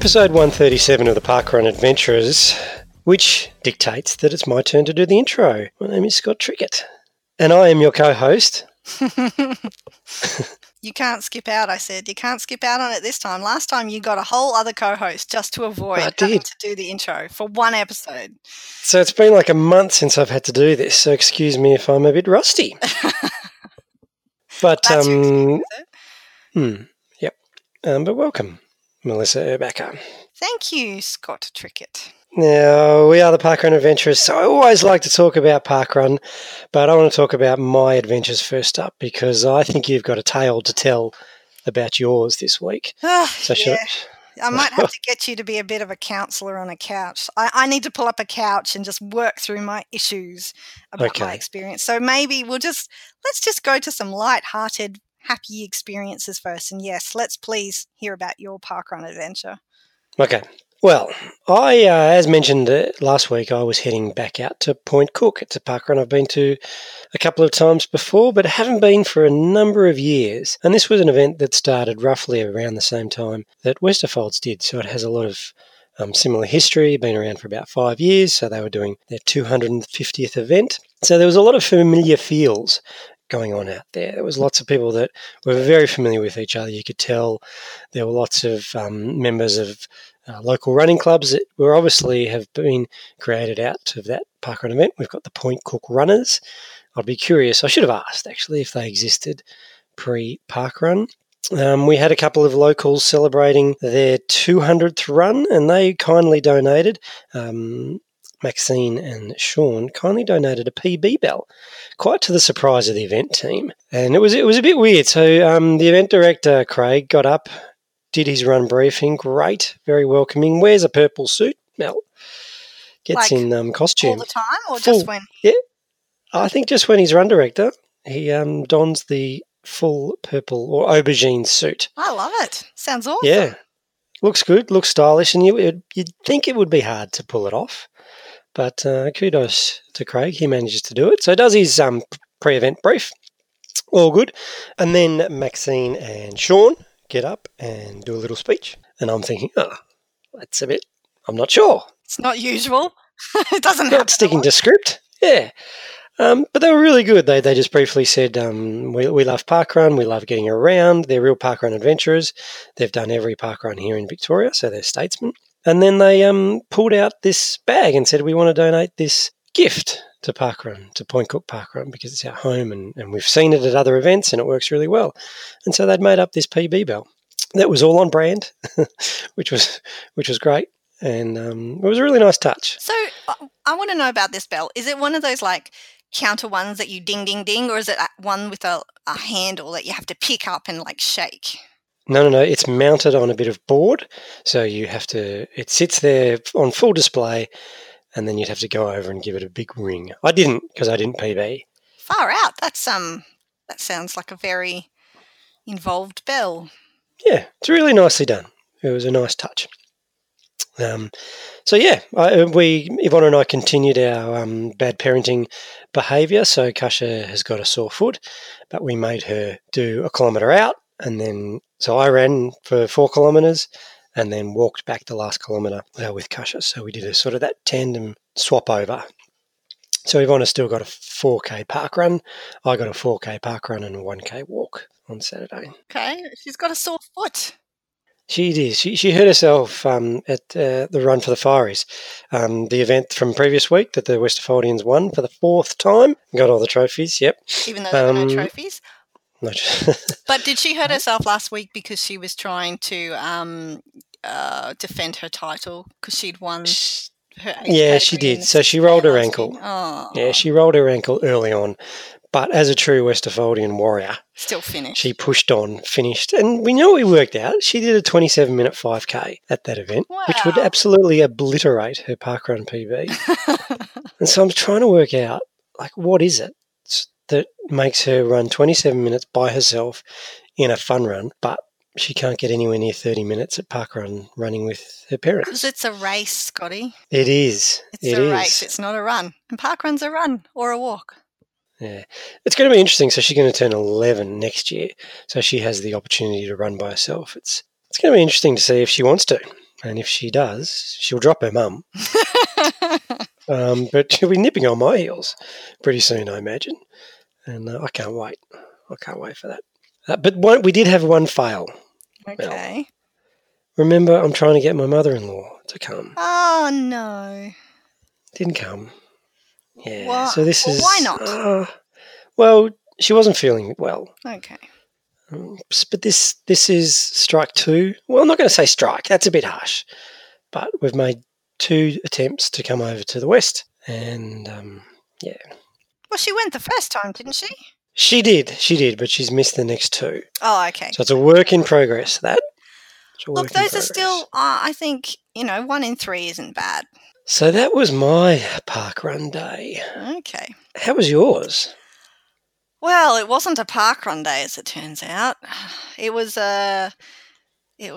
Episode 137 of the Parkrun Adventurers, which dictates that it's my turn to do the intro. My name is Scott Trickett, and I am your co host. you can't skip out, I said. You can't skip out on it this time. Last time you got a whole other co host just to avoid I having did. to do the intro for one episode. So it's been like a month since I've had to do this, so excuse me if I'm a bit rusty. But, um, excuse, is it? hmm, yep. Um, but welcome, Melissa Erbacker. Thank you, Scott Trickett. Now, we are the Parkrun Adventurers, so I always like to talk about Parkrun, but I want to talk about my adventures first up because I think you've got a tale to tell about yours this week. Ah, So, yeah. I might have to get you to be a bit of a counselor on a couch. I, I need to pull up a couch and just work through my issues about my experience. So maybe we'll just let's just go to some light-hearted, happy experiences first. And yes, let's please hear about your parkrun adventure. Okay. Well, I, uh, as mentioned uh, last week, I was heading back out to Point Cook. It's a parkrun I've been to a couple of times before, but haven't been for a number of years. And this was an event that started roughly around the same time that Westerfolds did, so it has a lot of um, similar history. Been around for about five years, so they were doing their 250th event. So there was a lot of familiar feels going on out there. There was lots of people that were very familiar with each other. You could tell there were lots of um, members of uh, local running clubs that were obviously have been created out of that parkrun event. We've got the Point Cook Runners. I'd be curious. I should have asked actually if they existed pre parkrun. Um, we had a couple of locals celebrating their 200th run, and they kindly donated. Um, Maxine and Sean kindly donated a PB bell, quite to the surprise of the event team. And it was it was a bit weird. So um, the event director Craig got up, did his run briefing. Great, very welcoming. Wears a purple suit. Mel gets Like, in um, All costume. the time, or Full. just when? Yeah, I think just when he's run director, he um, dons the full purple or aubergine suit. I love it. Sounds awesome. Yeah, looks good, looks stylish, and you you'd think it would be hard to pull it off. But uh, kudos to Craig, he manages to do it. So does his um, pre-event brief, all good, and then Maxine and Sean get up and do a little speech, and I'm thinking, oh, that's a bit. I'm not sure. It's not usual. it doesn't not sticking to script. Yeah. Um, but they were really good. They, they just briefly said, um, we, we love parkrun, we love getting around. They're real parkrun adventurers. They've done every parkrun here in Victoria, so they're statesmen. And then they um, pulled out this bag and said, we want to donate this gift to Parkrun, to Point Cook Parkrun, because it's our home and, and we've seen it at other events and it works really well. And so they'd made up this PB bell. That was all on brand, which was which was great. And um, it was a really nice touch. So uh, I want to know about this bell. Is it one of those like counter ones that you ding ding ding, or is it one with a, a handle that you have to pick up and like shake? No, no, no. It's mounted on a bit of board, so you have to. It sits there on full display, and then you'd have to go over and give it a big ring. I didn't because I didn't PB. Far out. That's um. That sounds like a very involved bell. Yeah, it's really nicely done. It was a nice touch. Um, so yeah, I, we Yvonne and I continued our um, bad parenting behaviour. So Kasha has got a sore foot, but we made her do a kilometre out, and then so I ran for four kilometres, and then walked back the last kilometre uh, with Kasha. So we did a sort of that tandem swap over. So Yvonne has still got a 4k park run. I got a 4k park run and a 1k walk on Saturday. Okay, she's got a sore foot. She did. She, she hurt herself um, at uh, the Run for the Fireys, um, the event from previous week that the Westerfoldians won for the fourth time. Got all the trophies. Yep. Even though there were no Um, trophies. But did she hurt herself last week because she was trying to um, uh, defend her title because she'd won her Yeah, she did. So she rolled her ankle. Oh, yeah, she rolled her ankle early on, but as a true Westerfoldian warrior, still finished. she pushed on, finished, and we know we worked out. She did a 27 minute 5k at that event, which would absolutely obliterate her parkrun PB. And so I'm trying to work out, like, what is it that makes her run 27 minutes by herself in a fun run, but she can't get anywhere near 30 minutes at parkrun running with her Because parents? it's a race, Scotty. It is. It's It a is. race. It's not a run. And park run's a run or a walk. Yeah. It's going to be interesting. So she's going to turn 11 next year. So she has the opportunity to run by herself. It's it's going to be interesting to see if she wants to. And if she does, she'll drop her mum. Um, but she'll be nipping on my heels pretty soon, I imagine. And uh, I can't wait. I can't wait for that. Uh, but one, we did have one fail. okay. Remember, I'm trying to get my mother in law to come. Oh no. Didn't come. Yeah. So this is. why not? uh, well, she wasn't feeling well. Okay. Um, But this this is strike two. Well, I'm not going to say strike. That's a bit harsh. But we've made two attempts to come over to the west, and um, yeah, Well, she went the first time, didn't she? she did. She did, but she's missed the next two. Oh, okay. So it's a work in progress. That. Look, those are still. Uh, I think you know, one in three isn't bad. So that was my park run day. Okay. How was yours? Well, it wasn't a park run day, as it turns out. It was a. It.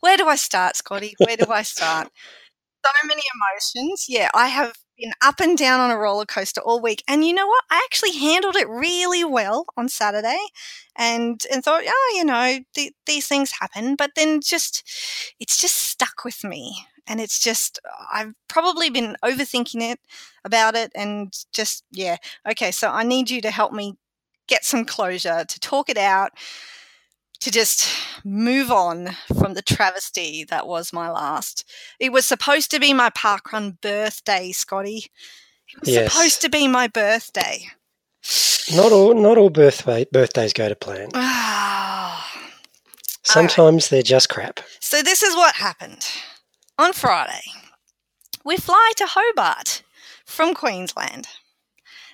Where do I start, Scotty? Where do I start? so many emotions. Yeah, I have been up and down on a roller coaster all week, and you know what? I actually handled it really well on Saturday, and and thought, oh, you know, th- these things happen. But then just, it's just stuck with me, and it's just I've probably been overthinking it about it, and just yeah. Okay, so I need you to help me get some closure, to talk it out, to just move on from the travesty that was my last. It was supposed to be my parkrun birthday, Scotty. It was Yes. supposed to be my birthday. Not all not all birthday birthdays go to plan. Sometimes they're just crap. So this is what happened. On Friday, we fly to Hobart from Queensland.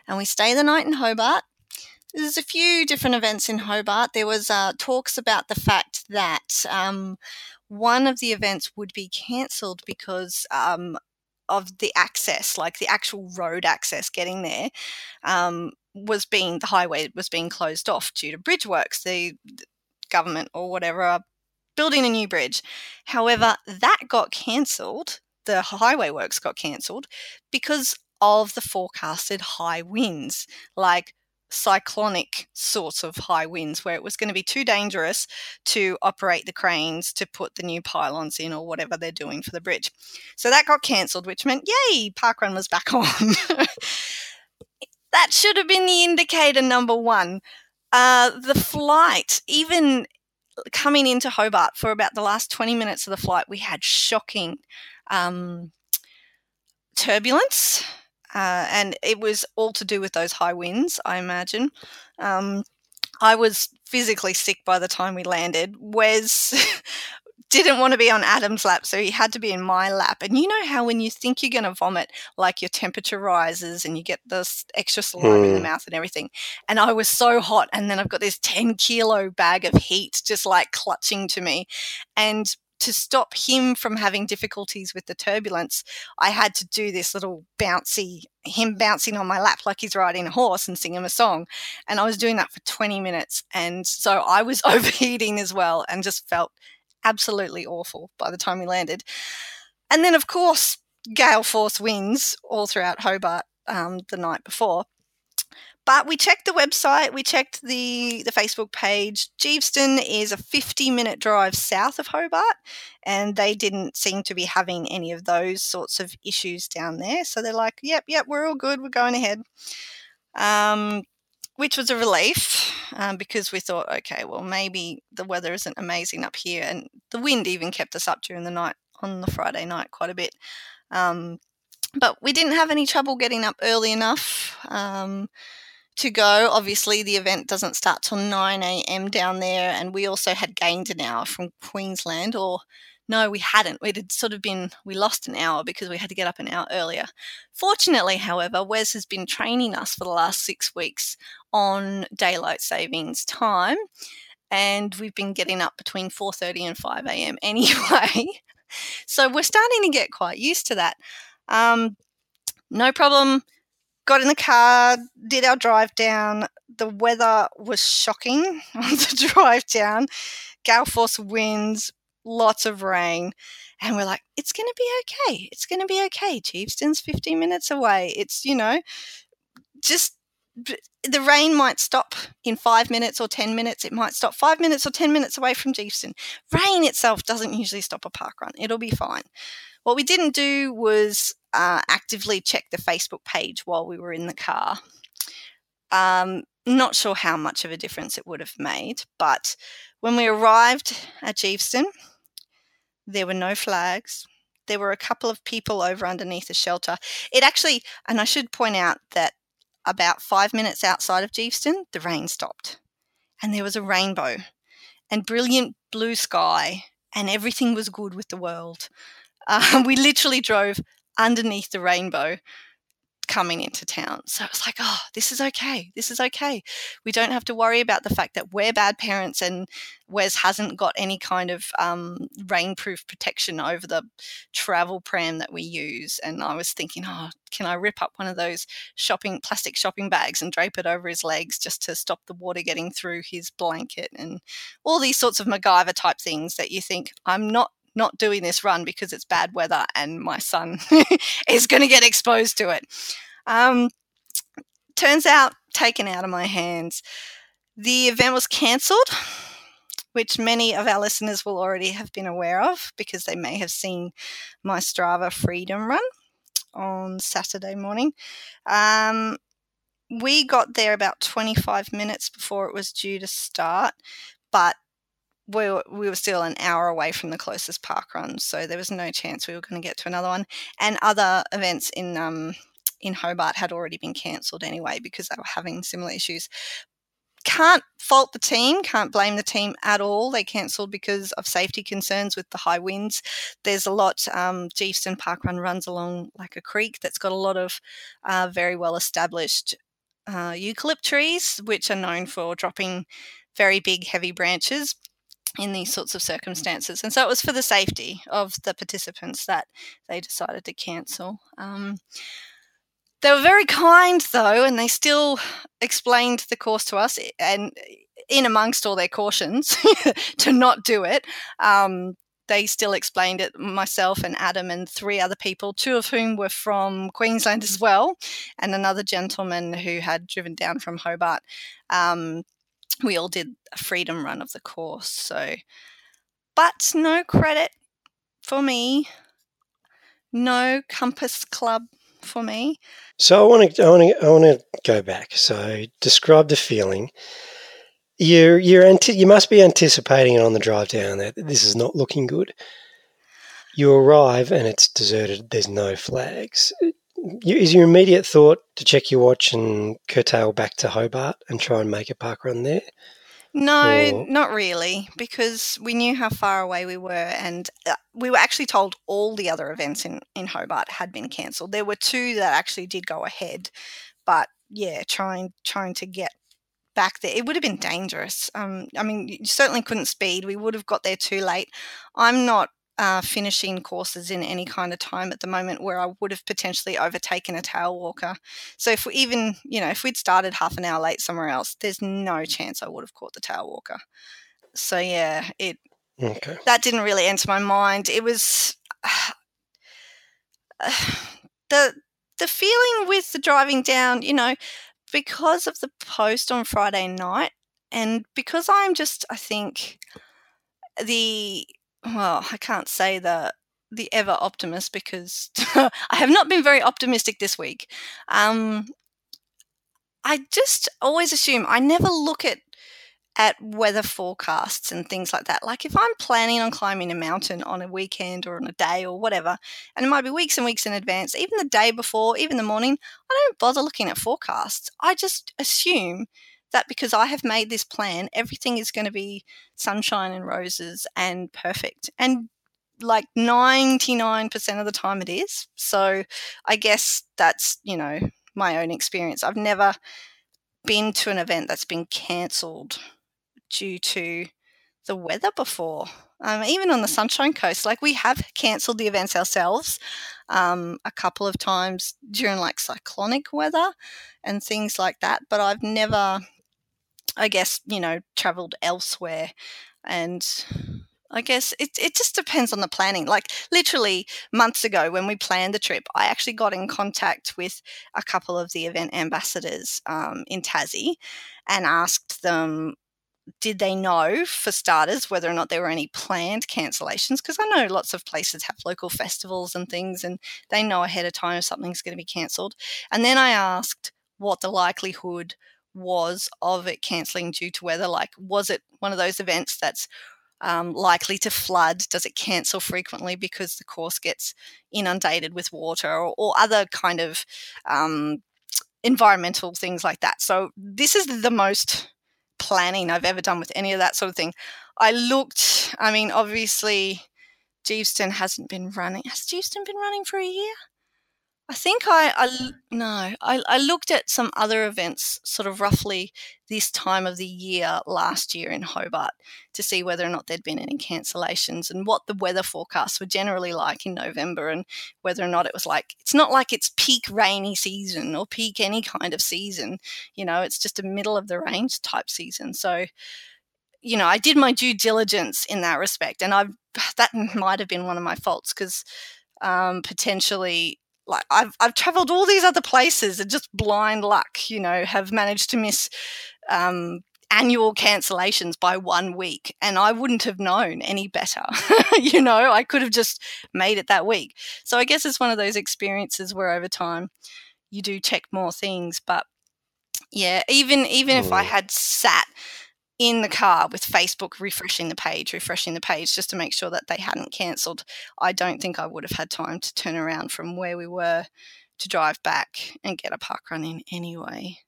And we stay the night in Hobart. There's a few different events in Hobart. There was uh, talks about the fact that um, one of the events would be cancelled because um, of the access, like the actual road access getting there, um, was being the highway was being closed off due to bridge works. The government or whatever are building a new bridge. However, that got cancelled. The highway works got cancelled because of the forecasted high winds, like cyclonic sorts of high winds, where it was going to be too dangerous to operate the cranes to put the new pylons in or whatever they're doing for the bridge. So that got cancelled, which meant, yay, parkrun was back on. that should have been the indicator number one. Uh, the flight, even coming into Hobart for about the last 20 minutes of the flight, we had shocking um, turbulence. Uh, and it was all to do with those high winds, I imagine. Um, I was physically sick by the time we landed. Wes didn't want to be on Adam's lap, so he had to be in my lap. And you know how when you think you're going to vomit, like your temperature rises and you get this extra saliva in the Mm. mouth and everything. And I was so hot, and then I've got this 10 kilo bag of heat just like clutching to me. And to stop him from having difficulties with the turbulence, I had to do this little bouncy, him bouncing on my lap like he's riding a horse and singing a song. And I was doing that for 20 minutes. And so I was overheating as well and just felt absolutely awful by the time we landed. And then, of course, gale force winds all throughout Hobart um, the night before. But we checked the website, we checked the, the Facebook page. Geeveston is a 50 minute drive south of Hobart, and they didn't seem to be having any of those sorts of issues down there. So they're like, yep, yep, we're all good, we're going ahead. Um, which was a relief um, because we thought, okay, well, maybe the weather isn't amazing up here. And the wind even kept us up during the night on the Friday night quite a bit. Um, but we didn't have any trouble getting up early enough um, to go. Obviously, the event doesn't start till 9 a.m. down there. And we also had gained an hour from Queensland, or no, we hadn't. It had sort of been, we lost an hour because we had to get up an hour earlier. Fortunately, however, Wes has been training us for the last six weeks on daylight savings time. And we've been getting up between 4.30 and 5 a.m. anyway. so we're starting to get quite used to that. Um, no problem. Got in the car, did our drive down. The weather was shocking on the drive down. Gale force winds, lots of rain. And we're like, it's going to be okay. It's going to be okay. Geeveston's 15 minutes away. It's, you know, just the rain might stop in five minutes or 10 minutes. It might stop five minutes or 10 minutes away from Geeveston. Rain itself doesn't usually stop a park run, it'll be fine. What we didn't do was uh, actively check the Facebook page while we were in the car. Um, not sure how much of a difference it would have made, but when we arrived at Geeveston, there were no flags. There were a couple of people over underneath the shelter. It actually, and I should point out that about five minutes outside of Geeveston, the rain stopped. And there was a rainbow and brilliant blue sky, and everything was good with the world. Uh, we literally drove underneath the rainbow coming into town. So it's like, oh, this is okay. This is okay. We don't have to worry about the fact that we're bad parents and Wes hasn't got any kind of um, rainproof protection over the travel pram that we use. And I was thinking, oh, can I rip up one of those shopping plastic shopping bags and drape it over his legs just to stop the water getting through his blanket and all these sorts of MacGyver type things that you think I'm not not doing this run because it's bad weather and my son is going to get exposed to it. Um, turns out, taken out of my hands. The event was cancelled, which many of our listeners will already have been aware of because they may have seen my Strava Freedom Run on Saturday morning. Um, we got there about 25 minutes before it was due to start, but we were, we were still an hour away from the closest park run, so there was no chance we were going to get to another one. And other events in um, in Hobart had already been cancelled anyway because they were having similar issues. Can't fault the team, can't blame the team at all. They cancelled because of safety concerns with the high winds. There's a lot, um, Park Run runs along like a creek that's got a lot of uh, very well established uh, eucalypt trees, which are known for dropping very big, heavy branches in these sorts of circumstances. And so it was for the safety of the participants that they decided to cancel. Um, they were very kind though, and they still explained the course to us. And in amongst all their cautions to not do it, um, they still explained it. Myself and Adam and three other people, two of whom were from Queensland as well, and another gentleman who had driven down from Hobart. Um, we all did a freedom run of the course. So, but no credit for me. No Compass Club for me. So I want to, I want to, I want to go back. So describe the feeling. You're, you're, anti- you must be anticipating it on the drive down that this is not looking good. You arrive and it's deserted. There's no flags is your immediate thought to check your watch and curtail back to Hobart and try and make a park run there? No, or? not really, because we knew how far away we were, and uh, we were actually told all the other events in, in Hobart had been cancelled. There were two that actually did go ahead, but yeah, trying trying to get back there, it would have been dangerous. Um, I mean, you certainly couldn't speed. We would have got there too late. I'm not uh, finishing courses in any kind of time at the moment where I would have potentially overtaken a tail walker. So if we even, you know, if we'd started half an hour late somewhere else, there's no chance I would have caught the tail walker. So yeah, it okay. that didn't really enter my mind. It was uh, the the feeling with the driving down, you know, because of the post on Friday night, and because I'm just, I think the well, I can't say the the ever optimist because I have not been very optimistic this week. Um, I just always assume I never look at at weather forecasts and things like that. Like if I'm planning on climbing a mountain on a weekend or on a day or whatever, and it might be weeks and weeks in advance, even the day before, even the morning, I don't bother looking at forecasts. I just assume that because I have made this plan, everything is going to be sunshine and roses and perfect. And like 99% of the time it is. So I guess that's, you know, my own experience. I've never been to an event that's been cancelled due to the weather before. Um, even on the Sunshine Coast, like we have cancelled the events ourselves um, a couple of times during like cyclonic weather and things like that, but I've never I guess, you know, traveled elsewhere. And I guess it, it just depends on the planning. Like literally months ago when we planned the trip, I actually got in contact with a couple of the event ambassadors um, in Tassie and asked them did they know for starters whether or not there were any planned cancellations because i know lots of places have local festivals and things and they know ahead of time if something's going to be cancelled and then i asked what the likelihood was of it cancelling due to weather like was it one of those events that's um, likely to flood? Does it cancel frequently because the course gets inundated with water or, or other kind of um, environmental things like that? So, this is the most planning I've ever done with any of that sort of thing. I looked, I mean, obviously, Geeveston hasn't been running. Has Geeveston been running for a year? I think I, I no, I, I looked at some other events sort of roughly this time of the year last year in Hobart to see whether or not there'd been any cancellations and what the weather forecasts were generally like in November and whether or not it was like it's not like it's peak rainy season or peak any kind of season, you know, it's just a middle of the range type season. So, you know, I did my due diligence in that respect, and I that might have been one of my faults because um, potentially like I've I've traveled all these other places and just blind luck, you know, have managed to miss um, annual cancellations by one week, and I wouldn't have known any better. you know, I could have just made it that week. So I guess it's one of those experiences where over time you do check more things, but yeah, even even if I mm. had sat in the car with Facebook refreshing the page, refreshing the page just to make sure that they hadn't cancelled, I don't think I would have had time to turn around from where we were to drive back and get a park run in anyway.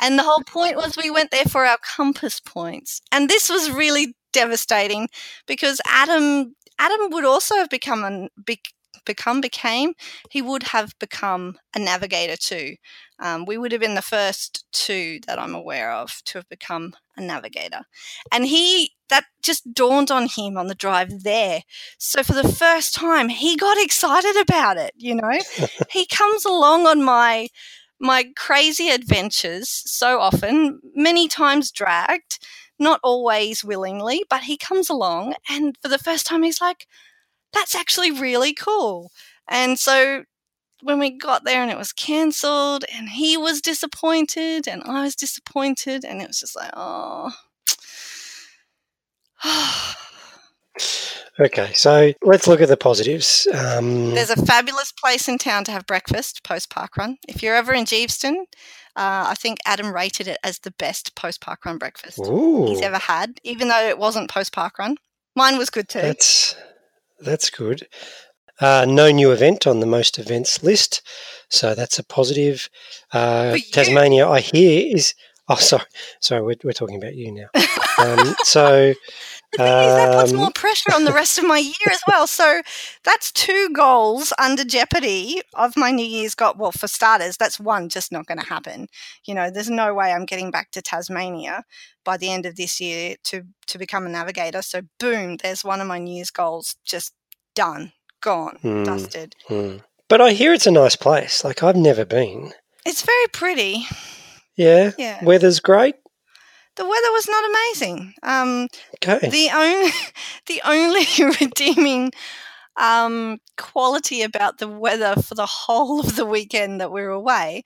And the whole point was we went there for our compass points. And this was really devastating because Adam Adam would also have become an be, become became he would have become a navigator too um, we would have been the first two that I'm aware of to have become a navigator. And he, that just dawned on him on the drive there. So for the first time, he got excited about it, you know? he comes along on my, my crazy adventures so often, many times dragged, not always willingly, but he comes along and for the first time he's like, that's actually really cool. And so when we got there and it was cancelled and he was disappointed and I was disappointed and it was just like, oh. okay, so let's look at the positives. Um, There's a fabulous place in town to have breakfast post park run. If you're ever in Geeveston, uh, I think Adam rated it as the best post park run breakfast Ooh. he's ever had, even though it wasn't post park run. Mine was good too. That's that's good. Uh, no new event on the most events list, so that's a positive. Uh, Tasmania, I hear, is. Oh, sorry, sorry, we're, we're talking about you now. Um, so. The thing um, is, that puts more pressure on the rest of my year as well. So that's two goals under jeopardy of my New Year's got. Well, for starters, that's one just not going to happen. You know, there's no way I'm getting back to Tasmania by the end of this year to to become a navigator. So boom, there's one of my New Year's goals just done gone, mm. dusted. Mm. But I hear it's a nice place. Like I've never been. It's very pretty. Yeah. Yeah. Weather's great. The weather was not amazing. Um, okay. The only the only redeeming um, quality about the weather for the whole of the weekend that we were away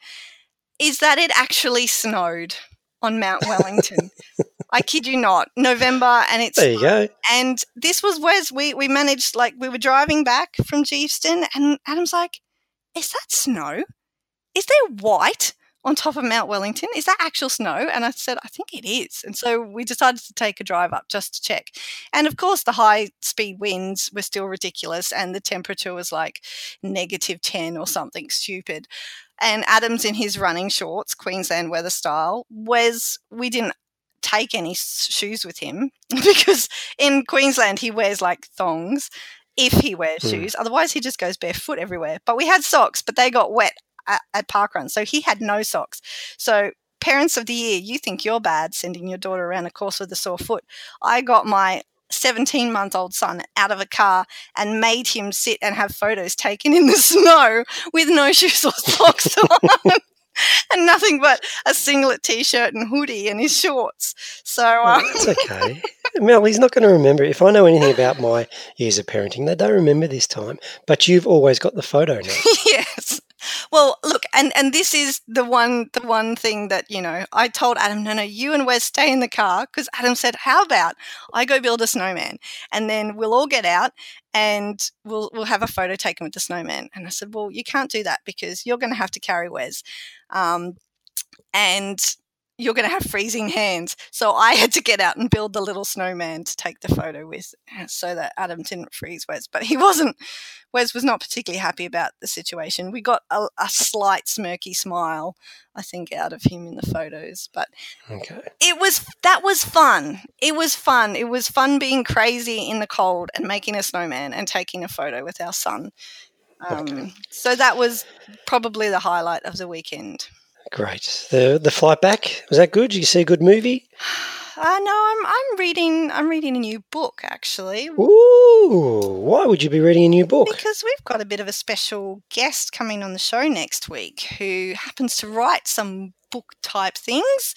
is that it actually snowed on Mount Wellington. I kid you not, November, and it's there. You go. And this was where we we managed. Like we were driving back from Geeveston, and Adam's like, "Is that snow? Is there white?" On top of Mount Wellington. Is that actual snow? And I said, I think it is. And so we decided to take a drive up just to check. And of course, the high speed winds were still ridiculous, and the temperature was like negative 10 or something stupid and Adams in his running shorts, Queensland weather style, was we didn't take any shoes with him because in Queensland he wears like thongs if he wears mm. shoes. Otherwise, he just goes barefoot everywhere. But we had socks, but they got wet at, at parkrun, so he had no socks. So parents of the year, you think you're bad sending your daughter around a course with a sore foot. I got my 17 month old son out of a car and made him sit and have photos taken in the snow with no shoes or socks on. and nothing but a singlet t-shirt and hoodie and his shorts. So Oh, um, that's okay. Mel, he's not going to remember. If I know anything about my years of parenting, they don't remember this time. But you've always got the photo now. yes. Well, look, and and this is the one the one thing that you know I told Adam, no, no, you and Wes stay in the car because Adam said, how about I go build a snowman and then we'll all get out and we'll we'll have a photo taken with the snowman. And I said, well, you can't do that because you're going to have to carry Wes, um, and you're going to have freezing hands. So I had to get out and build the little snowman to take the photo with, uh, so that Adam didn't freeze Wes. But he wasn't. Wes was not particularly happy about the situation. We got a, a slight smirky smile, I think, out of him in the photos. But Okay. it was that was fun. It was fun. It was fun being crazy in the cold and making a snowman and taking a photo with our son. Um, Okay. So that was probably the highlight of the weekend. Great. The the flight back was that good? Did you see a good movie? Uh, no, I'm I'm reading I'm reading a new book actually Ooh, why would you be reading a new book? because we've got a bit of a special guest coming on the show next week who happens to write some book type things.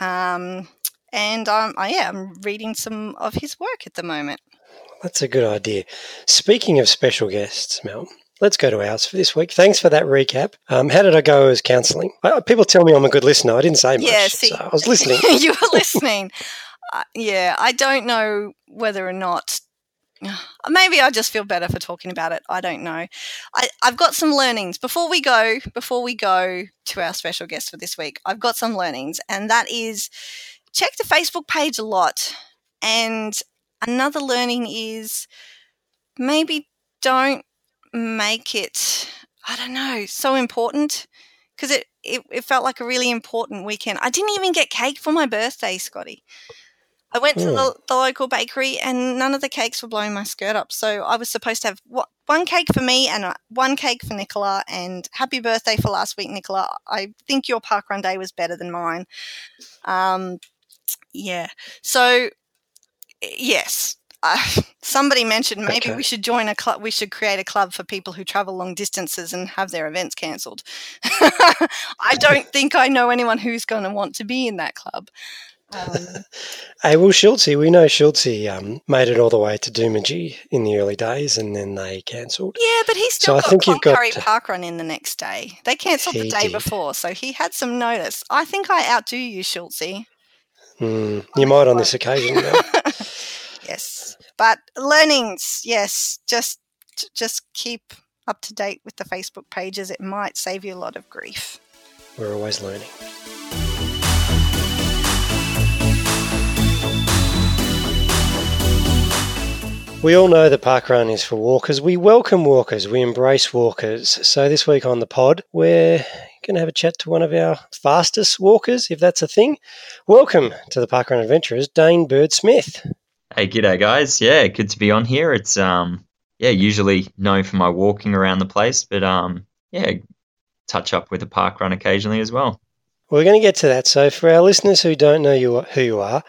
Um, and um, I, yeah, I'm reading some of his work at the moment. That's a good idea. Speaking of special guests, Mel, let's go to ours for this week. Thanks for that recap. Um, how did I go as counselling? People tell me I'm a good listener. I didn't say much, Yeah, see- so I was listening. you were listening. uh, yeah, I don't know whether or not. Maybe I just feel better for talking about it. I don't know. I, I've got some learnings before we go. Before we go to our special guest for this week, I've got some learnings, and that is check the Facebook page a lot. And another learning is maybe don't make it. I don't know so important because it, it, it felt like a really important weekend. I didn't even get cake for my birthday, Scotty. I went to Hmm. the, the local bakery and none of the cakes were blowing my skirt up. So I was supposed to have wha- one cake for me and uh, one cake for Nicola. And happy birthday for last week, Nicola. I think your parkrun day was better than mine. Um, yeah. So, yes. Uh, somebody mentioned maybe Okay. we should join a club. We should create a club for people who travel long distances and have their events cancelled. I don't think I know anyone who's going to want to be in that club. Um, Hey, well, Schultze, we know Schultze um, made it all the way to Doomadgee in the early days and then they cancelled. yeah, but he still I got think you've got Cloncurry to- Parkrun in the next day. They cancelled the day did. before, so he had some notice. I think I outdo you, Schultze. Mm, you might on this occasion. But learnings, yes, just just keep up to date with the Facebook pages. It might save you a lot of grief. We're always learning. We all know the parkrun is for walkers. We welcome walkers. We embrace walkers. So this week on the pod, we're going to have a chat to one of our fastest walkers, if that's a thing. Welcome to the Parkrun Adventurers, Dane Bird Smith. Hey, g'day guys. Yeah, good to be on here. It's um, yeah, usually known for my walking around the place, but um, yeah, touch up with a park run occasionally as well. We're going to get to that. So for our listeners who don't know you who you are,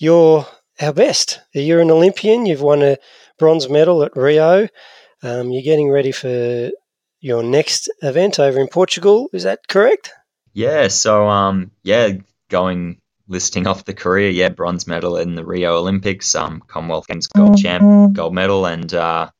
you're our best. You're an Olympian. You've won a bronze medal at Rio. Um, you're getting ready for your next event over in Portugal. Is that correct? Yeah, so um, yeah, going listing off the career, yeah, bronze medal in the Rio Olympics, um, Commonwealth Games gold champ, gold medal, and uh,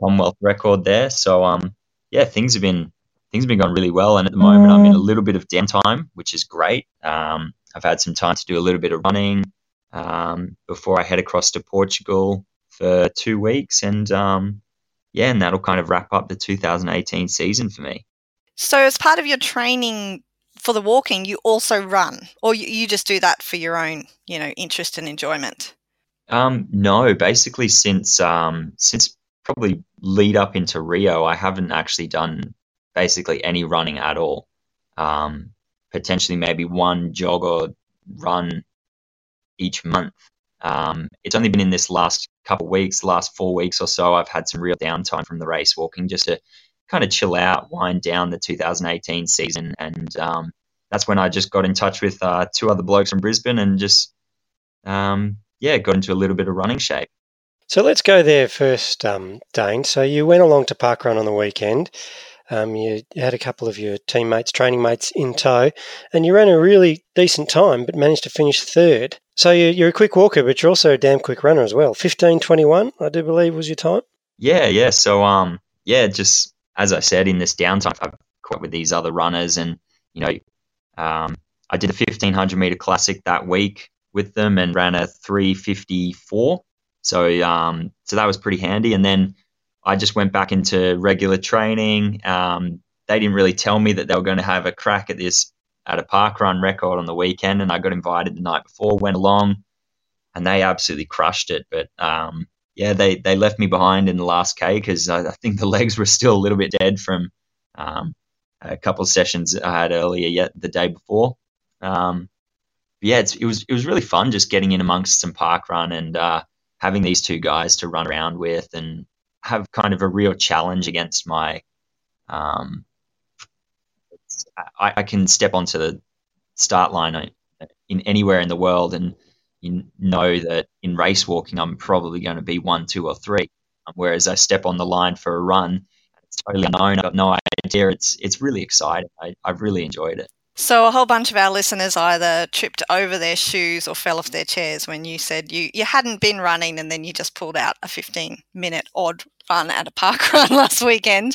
Commonwealth record there. So um, yeah, things have been things have been going really well, and at the moment I'm in a little bit of downtime, which is great. Um, I've had some time to do a little bit of running um, before I head across to Portugal for two weeks, and um, yeah, and that'll kind of wrap up the 2018 season for me. So, as part of your training for the walking, you also run, or you, you just do that for your own, you know, interest and enjoyment. Um, no, basically since um, since probably lead up into Rio, I haven't actually done basically any running at all. Um, potentially maybe one jog or run each month. Um, it's only been in this last couple of weeks, last four weeks or so, I've had some real downtime from the race walking just to kind of chill out, wind down the 2018 season, and um, that's when I just got in touch with uh, two other blokes from Brisbane and just um, yeah, got into a little bit of running shape. So let's go there first, um, Dane. So you went along to parkrun on the weekend. Um, you had a couple of your teammates, training mates in tow, and you ran a really decent time, but managed to finish third. So you're a quick walker, but you're also a damn quick runner as well. Fifteen twenty one, I do believe, was your time. Yeah, yeah. So um, yeah, just as I said, in this downtime, I've caught with these other runners, and you know, um, I did a fifteen hundred meter classic that week with them and ran a three fifty four. So um, so that was pretty handy, and then I just went back into regular training. Um, they didn't really tell me that they were going to have a crack at this at a park run record on the weekend, and I got invited the night before. Went along, and they absolutely crushed it. But um, yeah, they they left me behind in the last K because I, I, think the legs were still a little bit dead from um, a couple of sessions I had earlier yet the day before. Um, yeah, it was it was really fun just getting in amongst some park run and uh, having these two guys to run around with and have kind of a real challenge against my. Um, I, I can step onto the start line in anywhere in the world, and you know that in race walking, I'm probably going to be one, two, or three. Whereas I step on the line for a run, it's totally unknown. I've got no idea. It's it's really exciting. I, I've really enjoyed it. So a whole bunch of our listeners either tripped over their shoes or fell off their chairs when you said you, you hadn't been running and then you just pulled out a 15 minute odd run at a park run last weekend.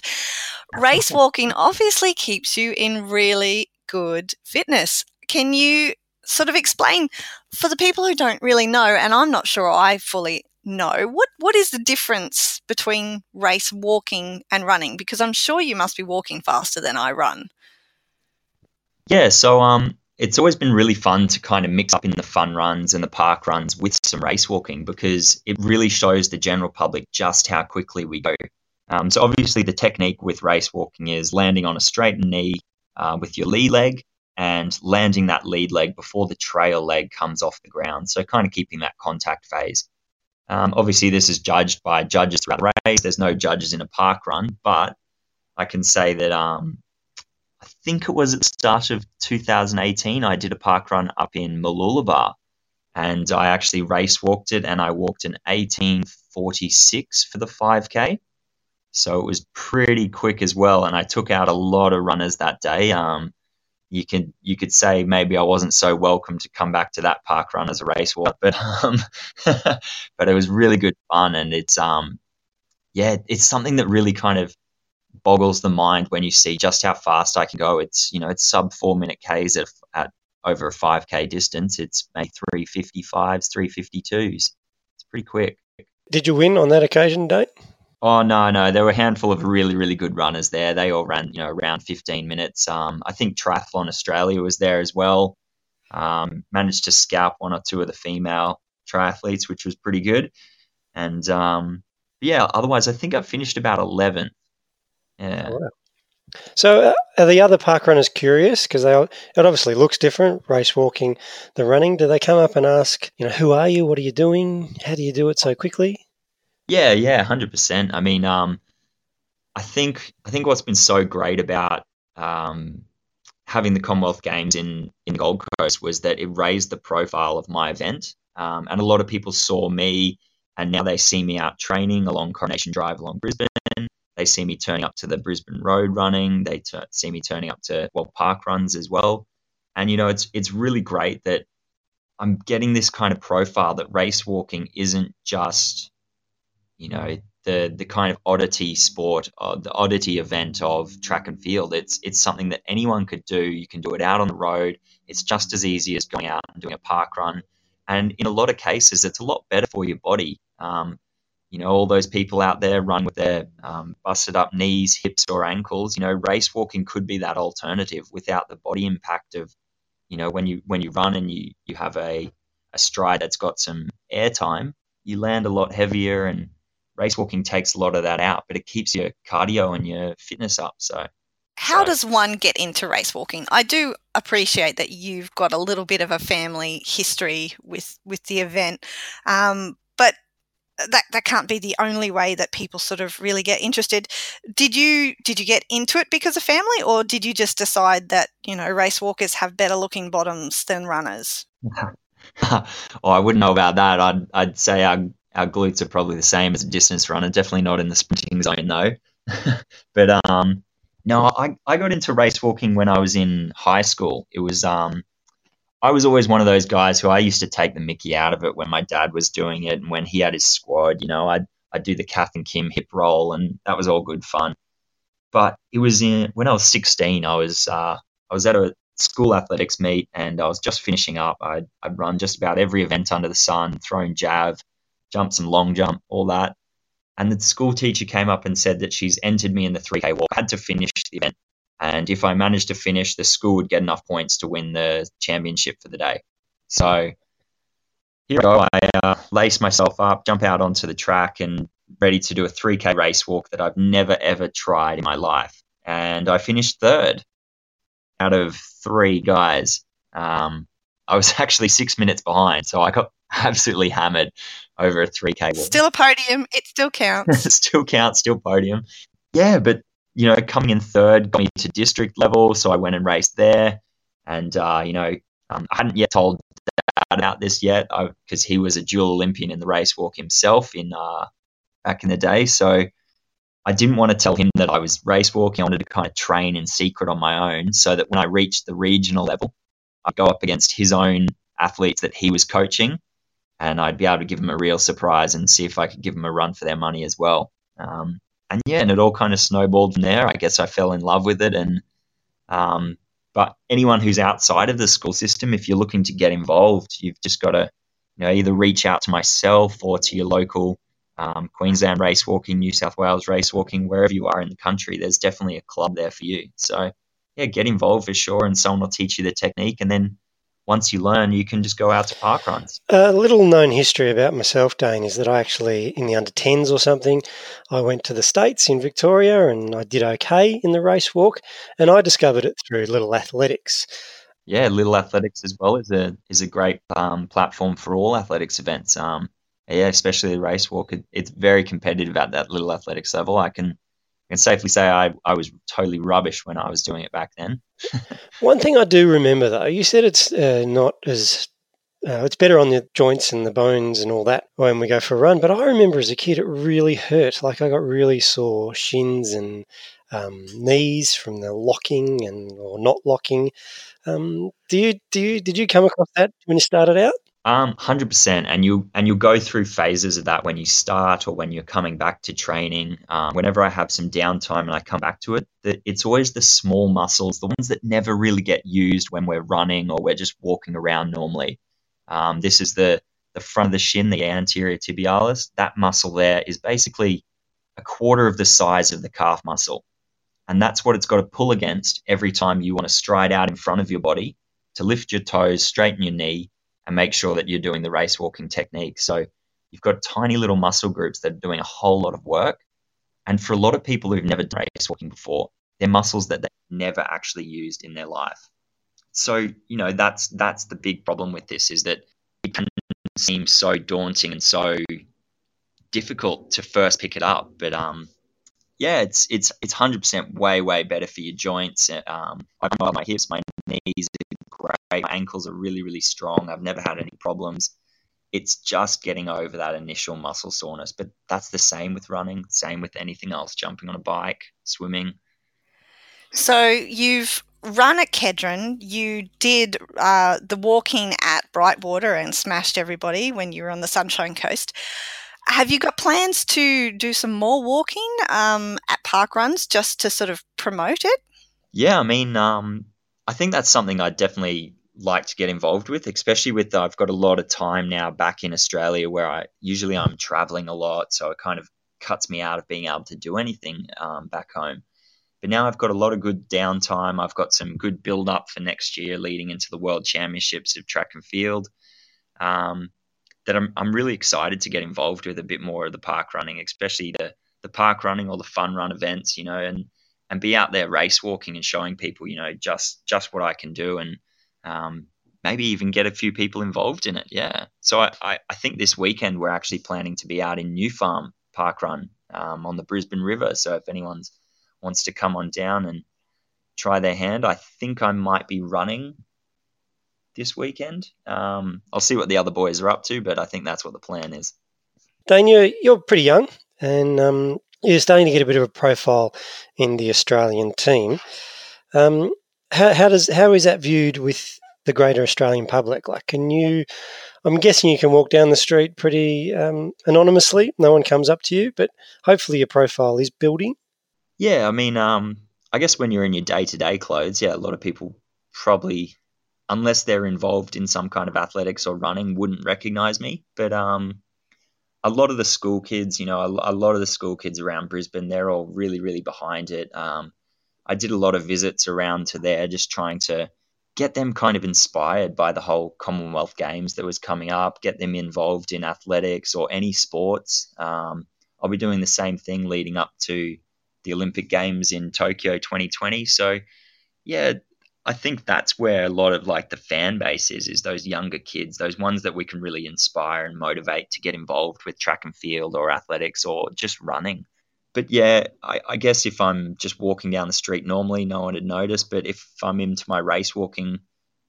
Race walking obviously keeps you in really good fitness. Can you sort of explain for the people who don't really know, and I'm not sure I fully know, what, what is the difference between race walking and running? Because I'm sure you must be walking faster than I run. Yeah, so um, it's always been really fun to kind of mix up in the fun runs and the park runs with some race walking because it really shows the general public just how quickly we go. Um, so obviously, the technique with race walking is landing on a straight knee uh, with your lead leg and landing that lead leg before the trail leg comes off the ground. So kind of keeping that contact phase. Um, obviously, this is judged by judges throughout the race. There's no judges in a park run, but I can say that um, I think it was at the start of 2018, I did a park run up in Mooloolaba and I actually race walked it and I walked an 1846 for the 5K. So it was pretty quick as well. And I took out a lot of runners that day. Um, you can you could say maybe I wasn't so welcome to come back to that park run as a race walk, but um, but it was really good fun and it's um yeah it's something that really kind of boggles the mind when you see just how fast I can go. It's you know it's sub four minute Ks at, at over a five K distance. It's maybe three fifty fives, three fifty twos. It's pretty quick. Did you win on that occasion, Dane? Oh no, no, there were a handful of really, really good runners there. They all ran, you know, around 15 minutes. Um, I think Triathlon Australia was there as well. Um, managed to scalp one or two of the female triathletes, which was pretty good. And um, yeah, otherwise, I think I finished about 11. Yeah. So, uh, are the other park runners curious? Because they it obviously looks different. Race walking, the running. Do they come up and ask, you know, who are you? What are you doing? How do you do it so quickly? Yeah, yeah, hundred percent. I mean, um, I think I think what's been so great about um, having the Commonwealth Games in in Gold Coast was that it raised the profile of my event, um, and a lot of people saw me, and now they see me out training along Coronation Drive along Brisbane they see me turning up to the Brisbane Road running. They t- see me turning up to well park runs as well. And you know, it's it's really great that I'm getting this kind of profile that race walking isn't just you know the the kind of oddity sport or the oddity event of track and field. It's it's something that anyone could do. You can do it out on the road. It's just as easy as going out and doing a park run. And in a lot of cases, it's a lot better for your body. Um, you know, all those people out there run with their um, busted up knees, hips, or ankles. You know, race walking could be that alternative without the body impact of, you know, when you when you run and you you have a a stride that's got some air time, you land a lot heavier, and race walking takes a lot of that out, but it keeps your cardio and your fitness up. So. How so. does one get into race walking? I do appreciate that you've got a little bit of a family history with with the event, um, but that that can't be the only way that people sort of really get interested. Did you did you get into it because of family, or did you just decide that you know race walkers have better looking bottoms than runners? well, I wouldn't know about that. I'd I'd say our our glutes are probably the same as a distance runner. Definitely not in the sprinting zone though. but um, No, I, I got into race walking when I was in high school. It was um I was always one of those guys who I used to take the Mickey out of it when my dad was doing it and when he had his squad, you know, I'd I'd do the Kath and Kim hip roll and that was all good fun. But it was in when I was 16, I was uh, I was at a school athletics meet and I was just finishing up. I'd, I'd run just about every event under the sun, thrown jav, jump some long jump, all that. And the school teacher came up and said that she's entered me in the 3K walk. I had to finish the event. And if I managed to finish, the school would get enough points to win the championship for the day. So here I go. I uh, lace myself up, jump out onto the track, and ready to do a 3K race walk that I've never ever tried in my life. And I finished third out of three guys. Um, I was actually six minutes behind, so I got absolutely hammered over a 3K walk. Still a podium. It still counts. still counts, still podium. Yeah, but you know, coming in third got me to district level, so I went and raced there. And uh, you know, um, I hadn't yet told Dad about this yet because he was a dual Olympian in the race walk himself in uh, back in the day. So I didn't want to tell him that I was race walking. I wanted to kind of train in secret on my own, so that when I reached the regional level, I'd go up against his own athletes that he was coaching, and I'd be able to give them a real surprise and see if I could give them a run for their money as well. Um, and yeah, and it all kind of snowballed from there. I guess I fell in love with it, and um, but anyone who's outside of the school system, if you're looking to get involved, you've just got to you know either reach out to myself or to your local um, Queensland race walking, New South Wales race walking, wherever you are in the country. There's definitely a club there for you. So yeah, get involved for sure, and someone will teach you the technique, and then once you learn, you can just go out to park runs. A little known history about myself, Dane, is that I actually, in the under 10s or something, I went to the States in Victoria and I did okay in the race walk, and I discovered it through Little Athletics. Yeah, Little Athletics as well is a is a great um, platform for all athletics events. Um, yeah, especially the race walk. It, it's very competitive at that Little Athletics level. I can can safely say I, I was totally rubbish when I was doing it back then. One thing I do remember though, you said it's uh, not as uh, it's better on the joints and the bones and all that when we go for a run. But I remember as a kid, it really hurt. Like I got really sore shins and um, knees from the locking and or not locking. Um, do you do you did you come across that when you started out? Um, hundred percent, and you and you'll go through phases of that when you start or when you're coming back to training. Um, whenever I have some downtime and I come back to it, the, it's always the small muscles, the ones that never really get used when we're running or we're just walking around normally. Um, this is the the front of the shin, the anterior tibialis. That muscle there is basically a quarter of the size of the calf muscle, and that's what it's got to pull against every time you want to stride out in front of your body to lift your toes, straighten your knee and make sure that you're doing the race walking technique. So you've got tiny little muscle groups that are doing a whole lot of work. And for a lot of people who've never done race walking before, they're muscles that they've never actually used in their life. So, you know, that's that's the big problem with this is that it can seem so daunting and so difficult to first pick it up. But um yeah, it's it's it's hundred percent way way better for your joints. Um, I've got my hips, my knees great, my ankles are really really strong. I've never had any problems. It's just getting over that initial muscle soreness, but that's the same with running, same with anything else, jumping on a bike, swimming. So you've run at Kedron. You did uh, the walking at Brightwater and smashed everybody when you were on the Sunshine Coast. Have you got plans to do some more walking um, at park runs just to sort of promote it? Yeah, I mean, um, I think that's something I definitely like to get involved with, especially with uh, I've got a lot of time now back in Australia where I usually I'm traveling a lot, so it kind of cuts me out of being able to do anything um, back home. But now I've got a lot of good downtime. I've got some good build up for next year, leading into the World Championships of track and field. Um, that I'm, I'm really excited to get involved with a bit more of the park running, especially the, the park running or the fun run events, you know, and, and be out there race walking and showing people, you know, just, just what I can do and um, maybe even get a few people involved in it. Yeah. So I, I, I, think this weekend we're actually planning to be out in New Farm Park Run um, on the Brisbane River. So if anyone wants to come on down and try their hand, I think I might be running this weekend. Um, I'll see what the other boys are up to, but I think that's what the plan is. Daniel, you're pretty young, and um, you're starting to get a bit of a profile in the Australian team. Um, how, how does how is that viewed with the greater Australian public? Like, can you? I'm guessing you can walk down the street pretty um, anonymously. No one comes up to you, but hopefully your profile is building. Yeah, I mean, um, I guess when you're in your day to day clothes, yeah, a lot of people probably, unless they're involved in some kind of athletics or running, wouldn't recognize me. But um, a lot of the school kids, you know, a, a, lot of the school kids around Brisbane, they're all really, really behind it. Um, I did a lot of visits around to there, just trying to get them kind of inspired by the whole Commonwealth Games that was coming up, get them involved in athletics or any sports. Um, I'll be doing the same thing leading up to the Olympic Games in Tokyo 2020. So, yeah, I think that's where a lot of like the fan base is, is those younger kids, those ones that we can really inspire and motivate to get involved with track and field or athletics or just running but yeah, I, I, guess if I'm just walking down the street normally, no one would notice. But if I'm into my race walking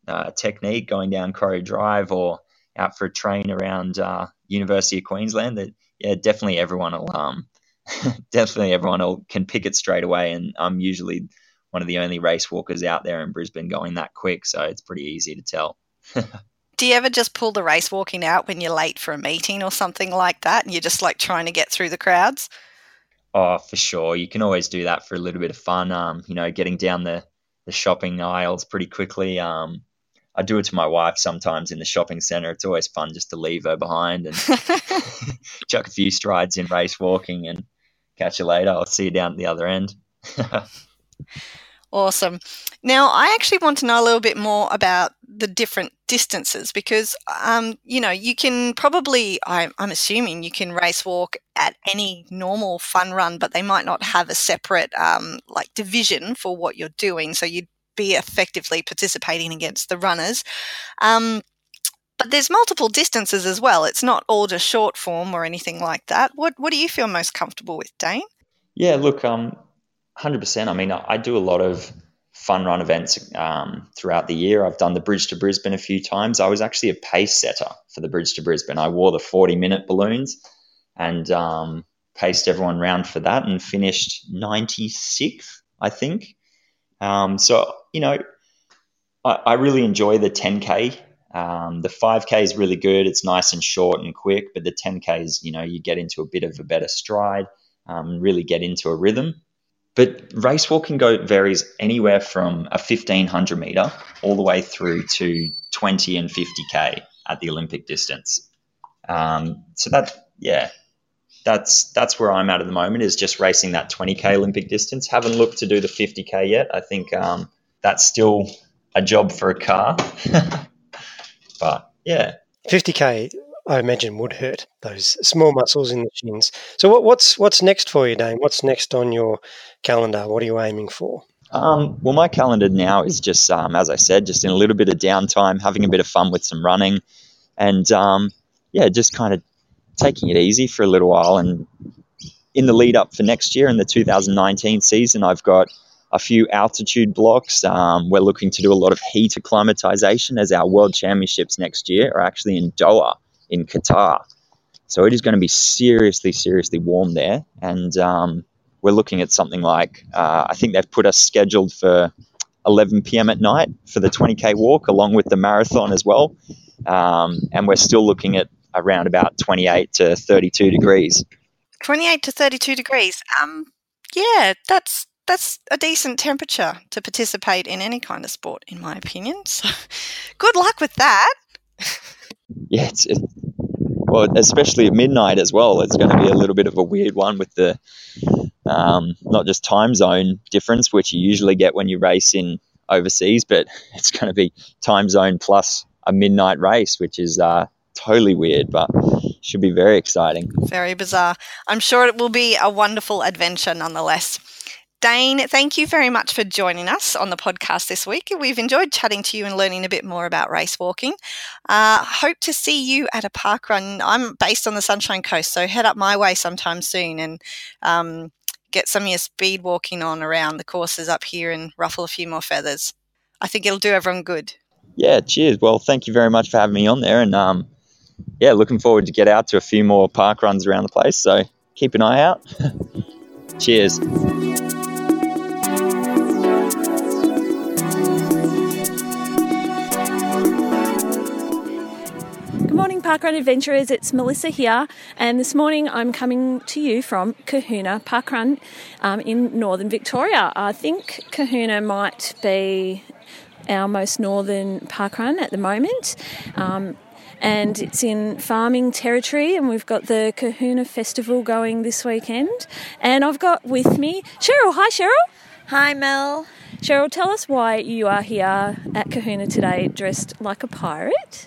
uh, technique, going down Corrie Drive or out for a train around uh, University of Queensland, that yeah, definitely everyone will um, definitely everyone will, can pick it straight away. And I'm usually one of the only race walkers out there in Brisbane going that quick, so it's pretty easy to tell. Do you ever just pull the race walking out when you're late for a meeting or something like that, and you're just like trying to get through the crowds? Oh, for sure. You can always do that for a little bit of fun. Um, you know, getting down the, the shopping aisles pretty quickly. Um, I do it to my wife sometimes in the shopping center. It's always fun just to leave her behind and chuck a few strides in race walking and catch you later. I'll see you down at the other end. Awesome. Now, I actually want to know a little bit more about the different distances because, um, you know, you can probably, I'm, I'm, assuming you can race walk at any normal fun run, but they might not have a separate, um, like, division for what you're doing. So you'd be effectively participating against the runners. Um, but there's multiple distances as well. It's not all just short form or anything like that. What What do you feel most comfortable with, Dane? Yeah, look, um, Hundred percent. I mean, I do a lot of fun run events um, throughout the year. I've done the Bridge to Brisbane a few times. I was actually a pace setter for the Bridge to Brisbane. I wore the forty-minute balloons and um, paced everyone round for that, and finished ninety-sixth, I think. Um, so you know, I, I, really enjoy the ten k. Um, the five k is really good. It's nice and short and quick, but the ten k is you know you get into a bit of a better stride, um, really get into a rhythm. But race walking go varies anywhere from a 1500 meter all the way through to 20 and 50k at the Olympic distance. Um, so that yeah, that's that's where I'm at at the moment is just racing that 20k Olympic distance. Haven't looked to do the 50k yet. I think um, that's still a job for a car. but yeah, 50k I imagine would hurt those small muscles in the shins. So what, what's what's next for you, Dane? What's next on your calendar? What are you aiming for? Um, well, my calendar now is just, um, as I said, just in a little bit of downtime, having a bit of fun with some running, and um, yeah, just kind of taking it easy for a little while. And in the lead up for next year, in the 2019 season, I've got a few altitude blocks. Um, we're looking to do a lot of heat acclimatization as our World Championships next year are actually in Doha in Qatar. So it is going to be seriously, seriously warm there. And um, we're looking at something like, uh, I think they've put us scheduled for 11 p.m. at night for the 20K walk, along with the marathon as well. Um, and we're still looking at around about 28 to 32 degrees. 28 to 32 degrees. Um, yeah, that's that's a decent temperature to participate in any kind of sport, in my opinion. So, good luck with that. yeah, it's, it, well, especially at midnight as well. It's going to be a little bit of a weird one with the um, not just time zone difference, which you usually get when you race in overseas, but it's going to be time zone plus a midnight race, which is uh, totally weird, but should be very exciting. Very bizarre. I'm sure it will be a wonderful adventure nonetheless. Dane, thank you very much for joining us on the podcast this week. We've enjoyed chatting to you and learning a bit more about race walking. Uh, hope to see you at a park run. I'm based on the Sunshine Coast, so head up my way sometime soon and um, get some of your speed walking on around the courses up here and ruffle a few more feathers. I think it'll do everyone good. Yeah, cheers. Well, thank you very much for having me on there, and um, yeah, looking forward to get out to a few more park runs around the place. So keep an eye out. Cheers. Morning, Parkrun adventurers. It's Melissa here, and this morning I'm coming to you from Cohuna Parkrun um, in northern Victoria. I think Cohuna might be our most northern parkrun at the moment. Um, and it's in farming territory, and we've got the Cohuna Festival going this weekend. And I've got with me Cheryl. Hi, Cheryl. Hi, Mel. Cheryl, tell us why you are here at Cohuna today dressed like a pirate.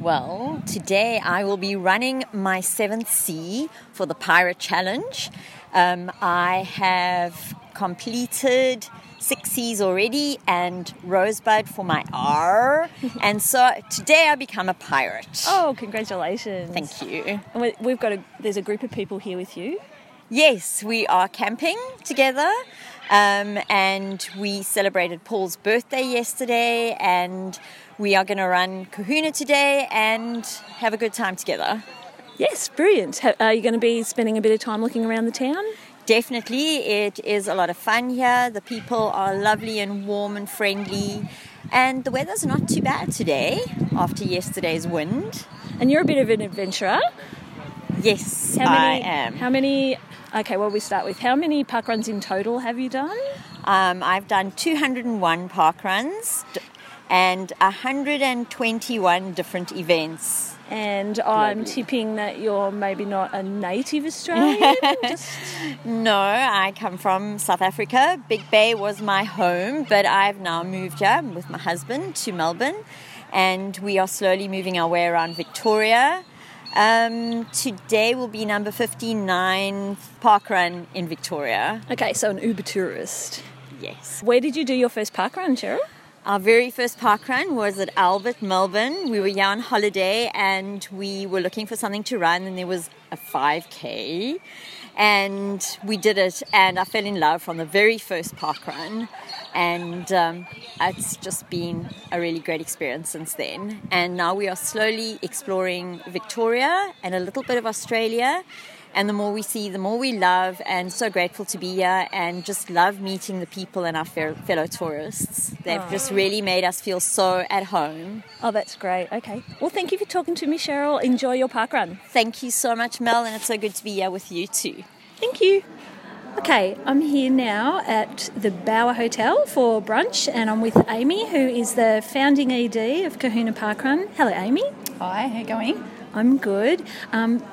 Well, today I will be running my seventh C for the Pirate Challenge. Um, I have completed six C's already and Rosebud for my R. and so today I become a pirate. Oh, congratulations. Thank you. And we- we've got a, there's a group of people here with you. Yes, we are camping together. Um, and we celebrated Paul's birthday yesterday, and we are going to run Cohuna today and have a good time together. Yes, brilliant. Are you going to be spending a bit of time looking around the town? Definitely, it is a lot of fun here. The people are lovely and warm and friendly, and the weather's not too bad today after yesterday's wind. And you're a bit of an adventurer. Yes, many? I am. How many? Okay, well we start with how many park runs in total have you done? Um, I've done 201 park runs and 121 different events. And I'm tipping that you're maybe not a native Australian. Just No, I come from South Africa. Big Bay was my home, but I've now moved here with my husband to Melbourne, and we are slowly moving our way around Victoria. Um, today will be number 59 park run in Victoria. okay, so an Uber tourist. Yes. Where did you do your first park run, Cheryl? Our very first park run was at Albert, Melbourne. We were here on holiday and we were looking for something to run, and there was a 5K. And we did it, and I fell in love from the very first park run. And um, it's just been a really great experience since then. And now we are slowly exploring Victoria and a little bit of Australia. And the more we see, the more we love, and so grateful to be here and just love meeting the people and our fe- fellow tourists. They've just really made us feel so at home. Oh, that's great. Okay. Well, thank you for talking to me, Cheryl. Enjoy your park run. Thank you so much, Mel, and it's so good to be here with you too. Thank you. Okay, I'm here now at the Bower Hotel for brunch, and I'm with Amy, who is the founding ED of Cohuna Parkrun. Hello, Amy. Hi, how you going? I'm good. Um,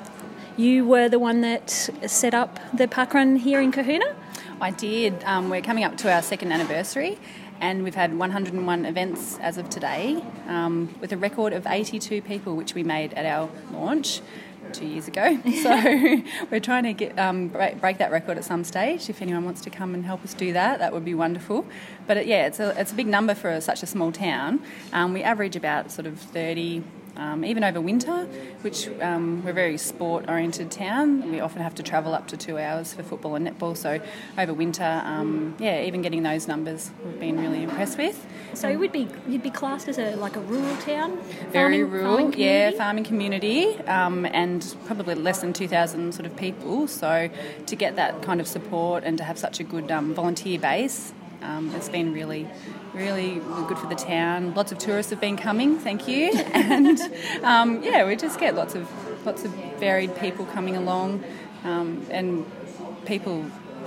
you were the one that set up the parkrun here in Cohuna. I did. Um, we're coming up to our second anniversary, and we've had 101 events as of today, um, with a record of 82 people, which we made at our launch two years ago. So we're trying to get um, break, break that record at some stage. If anyone wants to come and help us do that, that would be wonderful. But it, yeah, it's a it's a big number for such a small town. Um, we average about sort of 30. Um, even over winter, which um, we're a very sport oriented town. We often have to travel up to two hours for football and netball. So over winter, um, yeah, even getting those numbers we've been really impressed with. So it would be you'd be classed as a like a rural town, Very farming- rural, farming yeah, farming community, um, and probably less than 2,000 sort of people. So to get that kind of support and to have such a good um, volunteer base, um, it's been really, really good for the town. Lots of tourists have been coming, thank you, and um, yeah, we just get lots of lots of varied people coming along, um, and people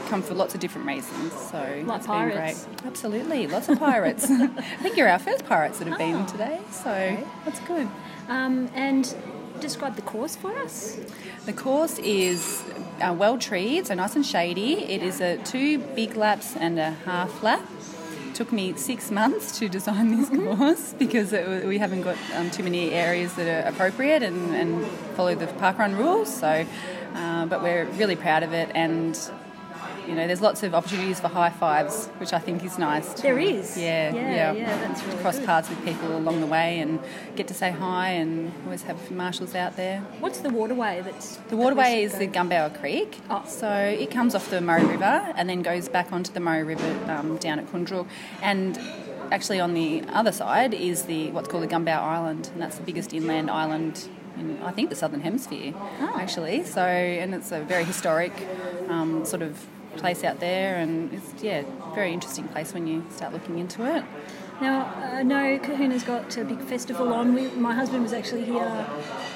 come for lots of different reasons. So Like pirates. been great. Absolutely, lots of pirates. I think you're our first pirates that have been today, so that's good. Um, and describe the course for us. The course is uh, well treed, so nice and shady. It is a two big laps and a half lap. Took me six months to design this course because it, we haven't got um, too many areas that are appropriate and, and follow the parkrun rules. So, uh, but we're really proud of it, and you know, there's lots of opportunities for high fives, which I think is nice. There is. Yeah, Yeah, yeah, that's really Cross good. paths with people along the way and get to say hi, and always have marshals out there. What's the waterway that's The waterway is the Gunbower Creek. Oh. So it comes off the Murray River and then goes back onto the Murray River um, down at Koondrook. And actually on the other side is the what's called the Gunbower Island, and that's the biggest inland island in I think the southern hemisphere Oh. actually. So and it's a very historic um, sort of place out there, and it's yeah, very interesting place when you start looking into it. Now, I know Cohuna's got a big festival on. We, my husband was actually here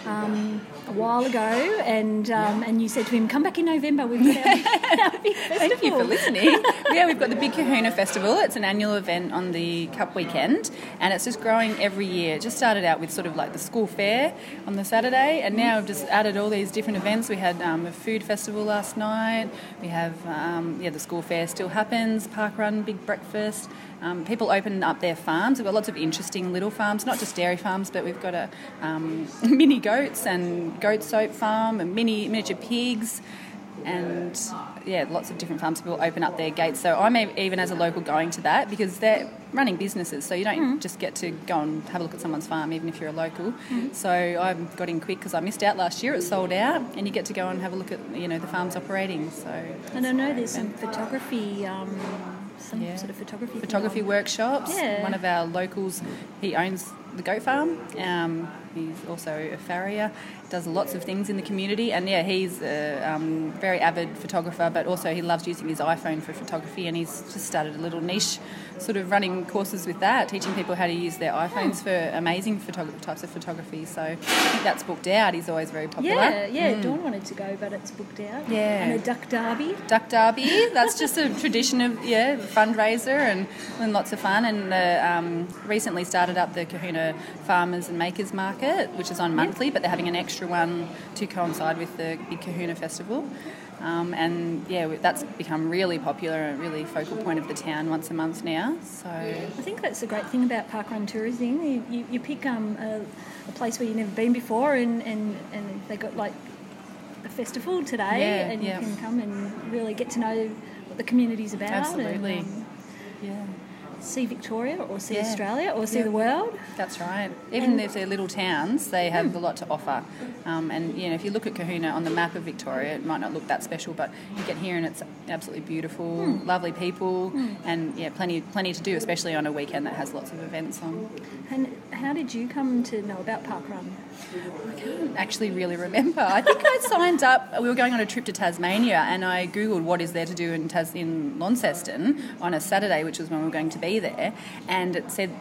um, a while ago, and um, and you said to him, "Come back in November. We've got our, our big festival." Thank you for listening. yeah, we've got the Big Cohuna Festival. It's an annual event on the Cup weekend, and it's just growing every year. It just started out with sort of like the school fair on the Saturday, and now we've just added all these different events. We had um, a food festival last night. We have um, yeah, the school fair still happens. Park run, big breakfast. Um, people open up their farms. We've got lots of interesting little farms, not just dairy farms, but we've got a um, mini goats and goat soap farm and mini miniature pigs and yeah, lots of different farms people open up their gates. So I'm even as a local going to that because they're running businesses, so you don't mm. just get to go and have a look at someone's farm, even if you're a local. Mm. So I got in quick because I missed out last year. It sold out, and you get to go and have a look at you know the farms operating. So and I know there's some photography. Um, some yeah. sort of photography photography workshops. Yeah. One of our locals, he owns the goat farm. Um, he's also a farrier does lots of things in the community. And yeah, he's a um, very avid photographer, but also he loves using his iPhone for photography. And he's just started a little niche, sort of running courses with that, teaching people how to use their iPhones for amazing photog- types of photography. So I think that's booked out. He's always very popular. Yeah, yeah. Mm. Dawn wanted to go, but it's booked out. Yeah. And a duck derby. Duck derby. That's just a tradition of yeah fundraiser and, and lots of fun. And uh, um, recently started up the Cohuna Farmers and Makers Market, which is on monthly, but they're having an extra extra one to coincide with the Big Cohuna Festival. Um, and yeah, that's become really popular and really focal point of the town once a month now. So I think that's a great thing about parkrun tourism. You, you, you pick um, a, a, place where you've never been before, and, and, and they got like a festival today, yeah, and yeah. you can come and really get to know what the community's about. Absolutely. And, um, yeah see Victoria or see yeah. Australia or see yeah. the world. That's right. Even and if they're little towns, they have mm. a lot to offer. Um, and you know, if you look at Cohuna on the map of Victoria, it might not look that special, but you get here and it's absolutely beautiful, mm. lovely people, mm. and yeah, plenty plenty to do, especially on a weekend that has lots of events on. And how did you come to know about Parkrun? I can't actually really remember. I think I signed up. We were going on a trip to Tasmania, and I googled what is there to do in Tas in Launceston on a Saturday, which was when we were going to be there, and it said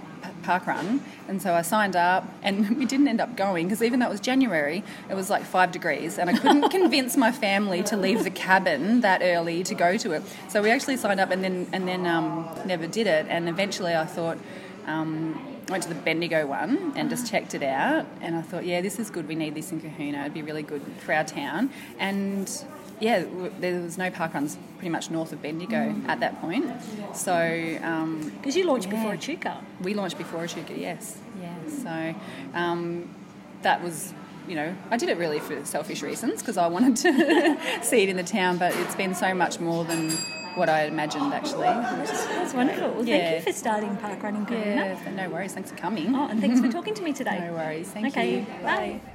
park run and so I signed up and we didn't end up going because even though it was January it was like five degrees and I couldn't convince my family to leave the cabin that early to go to it so we actually signed up and then and then um, never did it and eventually I thought um, went to the Bendigo one and just checked it out, and I thought, yeah, this is good. We need this in Cohuna. It'd be really good for our town. And yeah, there was no park runs pretty much north of Bendigo mm. at that point. So because um, you launched yeah. before Echuca, we launched before Echuca. Yes, yeah. So um, that was you know, I did it really for selfish reasons because I wanted to see it in the town, but it's been so much more than what I imagined actually. That's, that's wonderful. Well, yeah. Thank you for starting park running, Cohuna. Yeah, no worries. Thanks for coming. Oh, and thanks for talking to me today. no worries. Thank okay, you. Bye. Bye.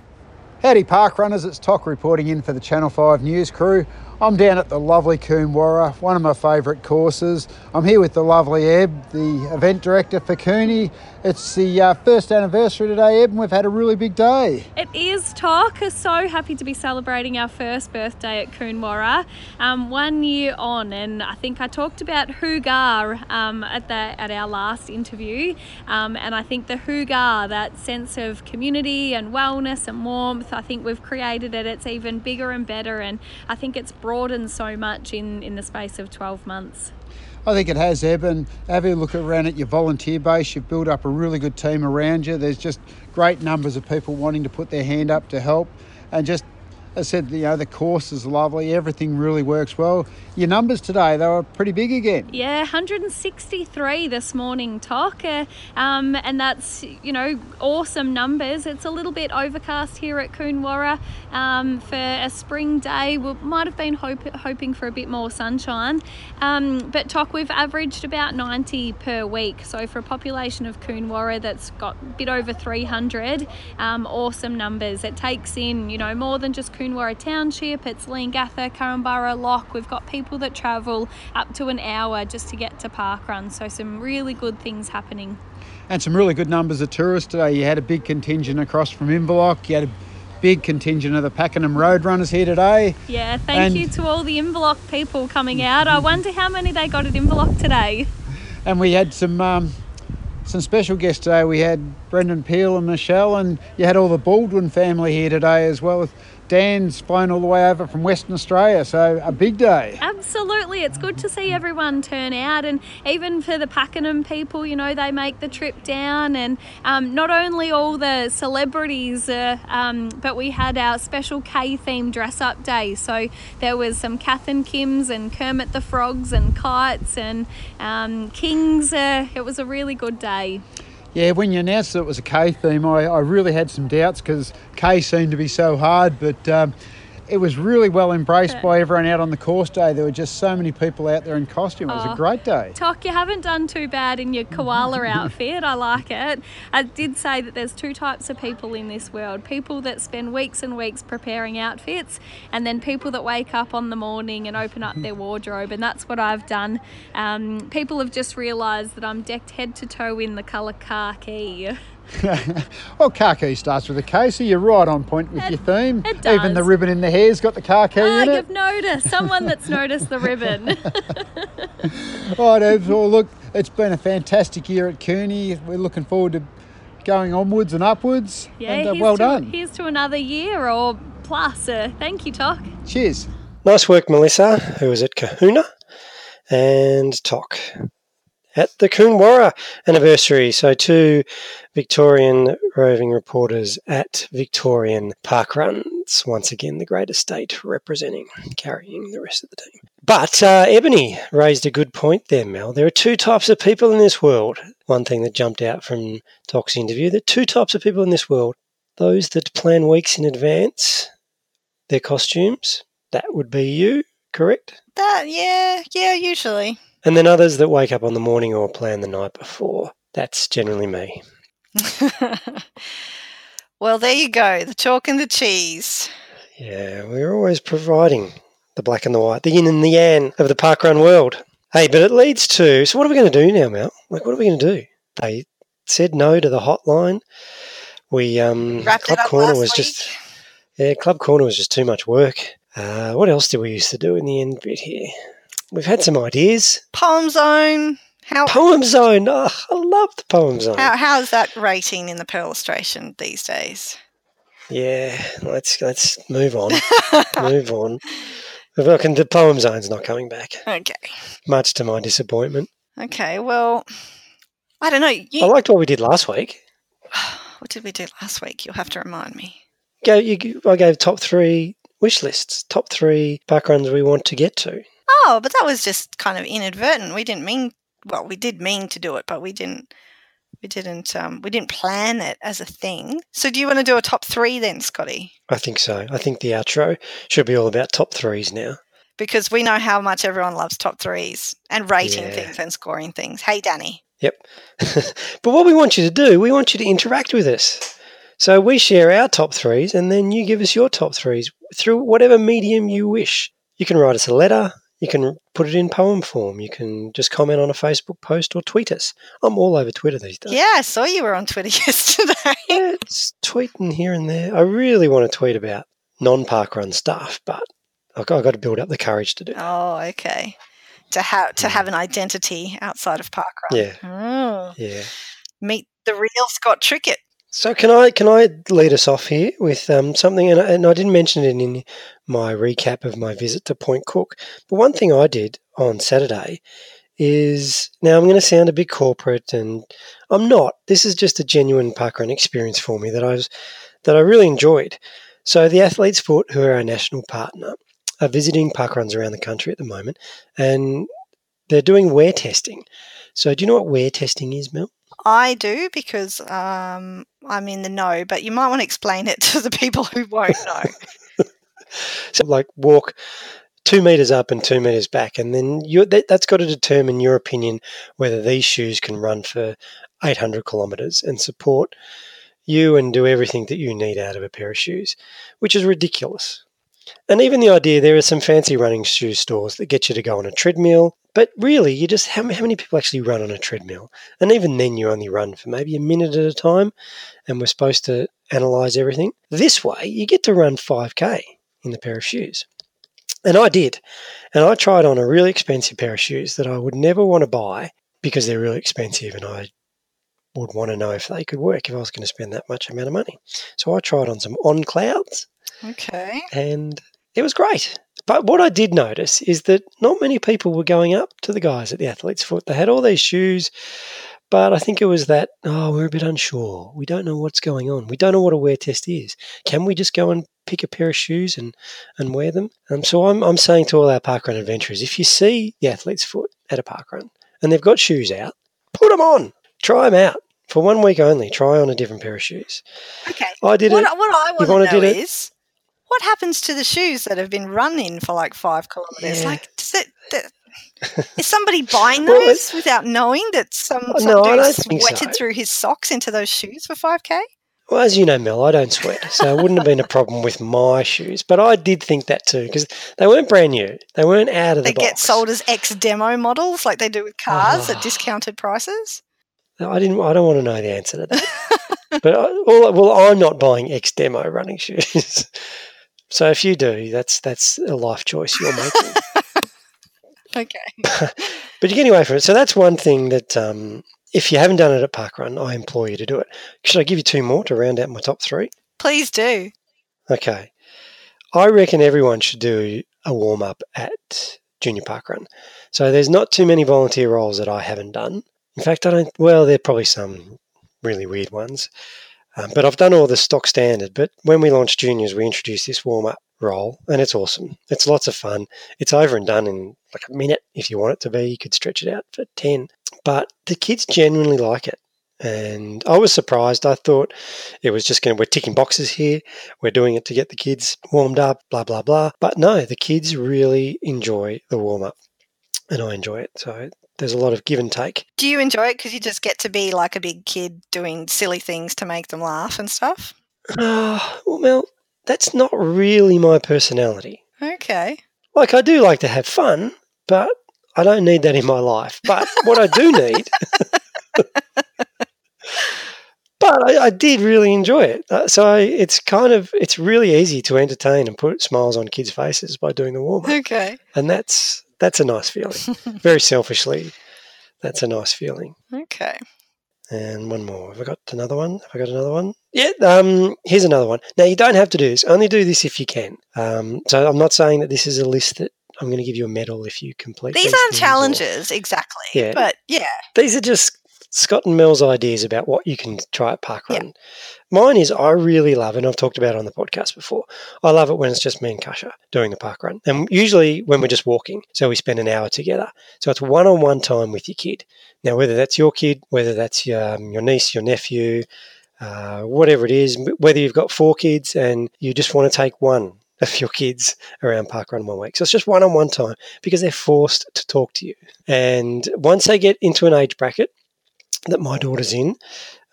Howdy park runners, it's TOC reporting in for the Channel 5 news crew. I'm down at the lovely Koonwarra, one of my favourite courses. I'm here with the lovely Eb, the event director for Cooney. It's the uh, first anniversary today, Eb, and we've had a really big day. It is, TOC. So happy to be celebrating our first birthday at Koonwarra. Um, one year on, and I think I talked about hygge um, at, the, at our last interview. Um, and I think the hygge, that sense of community and wellness and warmth, I think we've created it. It's even bigger and better, and I think it's broadened so much in, in the space of 12 months. I think it has, Eb, and have a look around at your volunteer base. You've built up a really good team around you. There's just great numbers of people wanting to put their hand up to help, and just I said, you know, the course is lovely. Everything really works well. Your numbers today, they were pretty big again. Yeah, 163 this morning. Uh, um, and that's, you know, awesome numbers. It's a little bit overcast here at Koonwarra um, for a spring day. We might have been hope, hoping for a bit more sunshine. Um, but, TOC, we've averaged about 90 per week. So, for a population of Koonwarra that's got a bit over 300, um, awesome numbers. It takes in, you know, more than just Koonwarra Koonwarra Township, it's Leongatha, Korumburra, Loch. We've got people that travel up to an hour just to get to parkrun. So some really good things happening. And some really good numbers of tourists today. You had a big contingent across from Inverloch. You had a big contingent of the Pakenham Road runners here today. Yeah, thank And- you to all the Inverloch people coming out. I wonder how many they got at Inverloch today. And we had some um, some special guests today. We had Brendan Peel and Michelle, and you had all the Baldwin family here today as well. Dan's flown all the way over from Western Australia, so a big day. Absolutely, it's good to see everyone turn out, and even for the Pakenham people, you know, they make the trip down, and um, not only all the celebrities, uh, um, but we had our special K theme dress up day. So there was some Kath and Kim's and Kermit the Frogs and kites and um, Kings. Uh, it was a really good day. Yeah, when you announced that it was a K theme, I, I really had some doubts because K seemed to be so hard, but um, it was really well embraced by everyone out on the course day. There were just so many people out there in costume. It was Oh. a great day. TOC, you haven't done too bad in your koala outfit. I like it. I did say that there's two types of people in this world people that spend weeks and weeks preparing outfits, and then people that wake up on the morning and open up their wardrobe, and that's what I've done. Um, people have just realised that I'm decked head to toe in the colour khaki. well, khaki starts with a K, so you're right on point with It- your theme. it Even the ribbon in the hair's got the khaki Ah, in it. you've noticed. Someone that's noticed the ribbon. Right, Eve. Well, look, it's been a fantastic year at Cooney. We're looking forward to going onwards and upwards. Yeah, and uh, here's, well to, done. here's to another year or plus. Uh, thank you, TOC. Cheers. Nice work, Melissa, who was at Cohuna, and TOC at the Koonwarra anniversary. So, two Victorian roving reporters at Victorian Park Runs. Once again, the great estate representing, carrying the rest of the team. But uh, Ebony raised a good point there, Mel. There are two types of people in this world. One thing that jumped out from TOC's interview: there are two types of people in this world. Those that plan weeks in advance their costumes. That would be you, correct? That yeah, yeah, usually. And then others that wake up on the morning or plan the night before. That's generally me. well, there you go. The chalk and the cheese. Yeah, we're always providing the black and the white, the yin and the yang of the parkrun world. Hey, but it leads to so what are we going to do now, Mel? Like, what are we going to do? They said no to the hotline. We um, Wrapped Club Corner was week. just yeah, Club Corner was just too much work. Uh, what else did we used to do in the end bit here? We've had some ideas. Poem zone. How Poem Zone. Oh, I love the Poem Zone. how how's that rating in the Pearl Illustration these days? Yeah, let's let's move on. move on. And the Poem Zone's not coming back, Okay. much to my disappointment. Okay. Well, I don't know. I liked what we did last week. what did we do last week? You'll have to remind me. Go, you, I gave top three wish lists, top three backgrounds we want to get to. Oh, but that was just kind of inadvertent. We didn't mean. Well, we did mean to do it, but we didn't. We didn't. Um, we didn't plan it as a thing. So, do you want to do a top three then, Scotty? I think so. I think the outro should be all about top threes now. Because we know how much everyone loves top threes and rating Yeah. things and scoring things. Hey, Danny. Yep. but what we want you to do, we want you to interact with us. So we share our top threes and then you give us your top threes through whatever medium you wish. You can write us a letter, you can put it in poem form, you can just comment on a Facebook post or tweet us. I'm all over Twitter these days. Yeah, I saw you were on Twitter yesterday. Yeah, it's tweeting here and there. I really want to tweet about non park run stuff, but I've got, I've got to build up the courage to do that. Oh, okay. To have to have an identity outside of parkrun. Yeah. Oh. Yeah. Meet the real Scott Trickett. So can I can I lead us off here with um, something, and I, and I didn't mention it in my recap of my visit to Point Cook, but one thing I did on Saturday is now I'm going to sound a bit corporate, and I'm not. This is just a genuine parkrun experience for me that I was that I really enjoyed. So the Athletes Foot, who are our national partner, are visiting parkruns around the country at the moment, and they're doing wear testing. So do you know what wear testing is, Mel? I do because um, I'm in the know, but you might want to explain it to the people who won't know. So, like, walk two meters up and two meters back, and then you that, that's got to determine your opinion whether these shoes can run for 800 kilometers and support you and do everything that you need out of a pair of shoes, which is ridiculous. And even the idea there are some fancy running shoe stores that get you to go on a treadmill, but really, you just how, how many people actually run on a treadmill? And even then, you only run for maybe a minute at a time, and we're supposed to analyze everything. This way, you get to run 5k in the pair of shoes. And I did. And I tried on a really expensive pair of shoes that I would never want to buy because they're really expensive and I would want to know if they could work if I was going to spend that much amount of money. So I tried on some on clouds Okay. and it was great. But what I did notice is that not many people were going up to the guys at the athlete's foot. They had all these shoes, but I think it was that, oh, we're a bit unsure. We don't know what's going on. We don't know what a wear test is. Can we just go and pick a pair of shoes and, and wear them? Um, so I'm, I'm saying to all our parkrun adventurers, if you see the athlete's foot at a parkrun and they've got shoes out, put them on. Try them out. For one week only, try on a different pair of shoes. Okay. I did what, it. what I wanna to know is what happens to the shoes that have been running for like five kilometers? Yeah. Like, does it, is somebody buying Well, those without knowing that some, no, dude sweated so. through his socks into those shoes for 5k? Well, as you know, Mel, I don't sweat, so it wouldn't have been a problem with my shoes. But I did think that too because they weren't brand new; they weren't out of the box. They get sold as ex demo models like they do with cars Oh. at ah. discounted prices. I didn't. I don't want to know the answer to that. but uh, I, all, uh, well, I'm not buying ex demo running shoes. so if you do, that's that's a life choice you're making. Okay. but you're getting away from it. So that's one thing that um, if you haven't done it at Parkrun, I implore you to do it. Should I give you two more to round out my top three? Please do. Okay. I reckon everyone should do a warm up at Junior Park Run. So there's not too many volunteer roles that I haven't done. In fact, I don't, well, there are probably some really weird ones. Um, but I've done all the stock standard. But when we launched juniors, we introduced this warm up role, and it's awesome. It's lots of fun. It's over and done in like a minute if you want it to be. You could stretch it out for 10. But the kids genuinely like it. And I was surprised. I thought it was just going to, we're ticking boxes here. We're doing it to get the kids warmed up, blah, blah, blah. But no, the kids really enjoy the warm up and I enjoy it. So there's a lot of give and take. Do you enjoy it because you just get to be like a big kid doing silly things to make them laugh and stuff? Oh, well, that's not really my personality. Okay. Like, I do like to have fun, but I don't need that in my life. But what I do need. But I, I did really enjoy it. Uh, so I, it's kind of it's really easy to entertain and put smiles on kids' faces by doing the warm up, Okay. and that's that's a nice feeling. Very selfishly, that's a nice feeling. Okay. And one more. Have I got another one? Have I got another one? Yeah. Um, here's another one. Now you don't have to do this. Only do this if you can. Um, so I'm not saying that this is a list that I'm going to give you a medal if you complete. These these aren't things or- challenges exactly. Yeah. But yeah. These are just Scott and Mel's ideas about what you can try at Parkrun. Yeah. Mine is I really love, and I've talked about it on the podcast before. I love it when it's just me and Kasha doing the parkrun, and usually when we're just walking. So we spend an hour together. So it's one-on-one time with your kid. Now, whether that's your kid, whether that's your, um, your niece, your nephew, uh, whatever it is, whether you've got four kids and you just want to take one of your kids around parkrun one week. So it's just one-on-one time because they're forced to talk to you. And once they get into an age bracket that my daughter's in,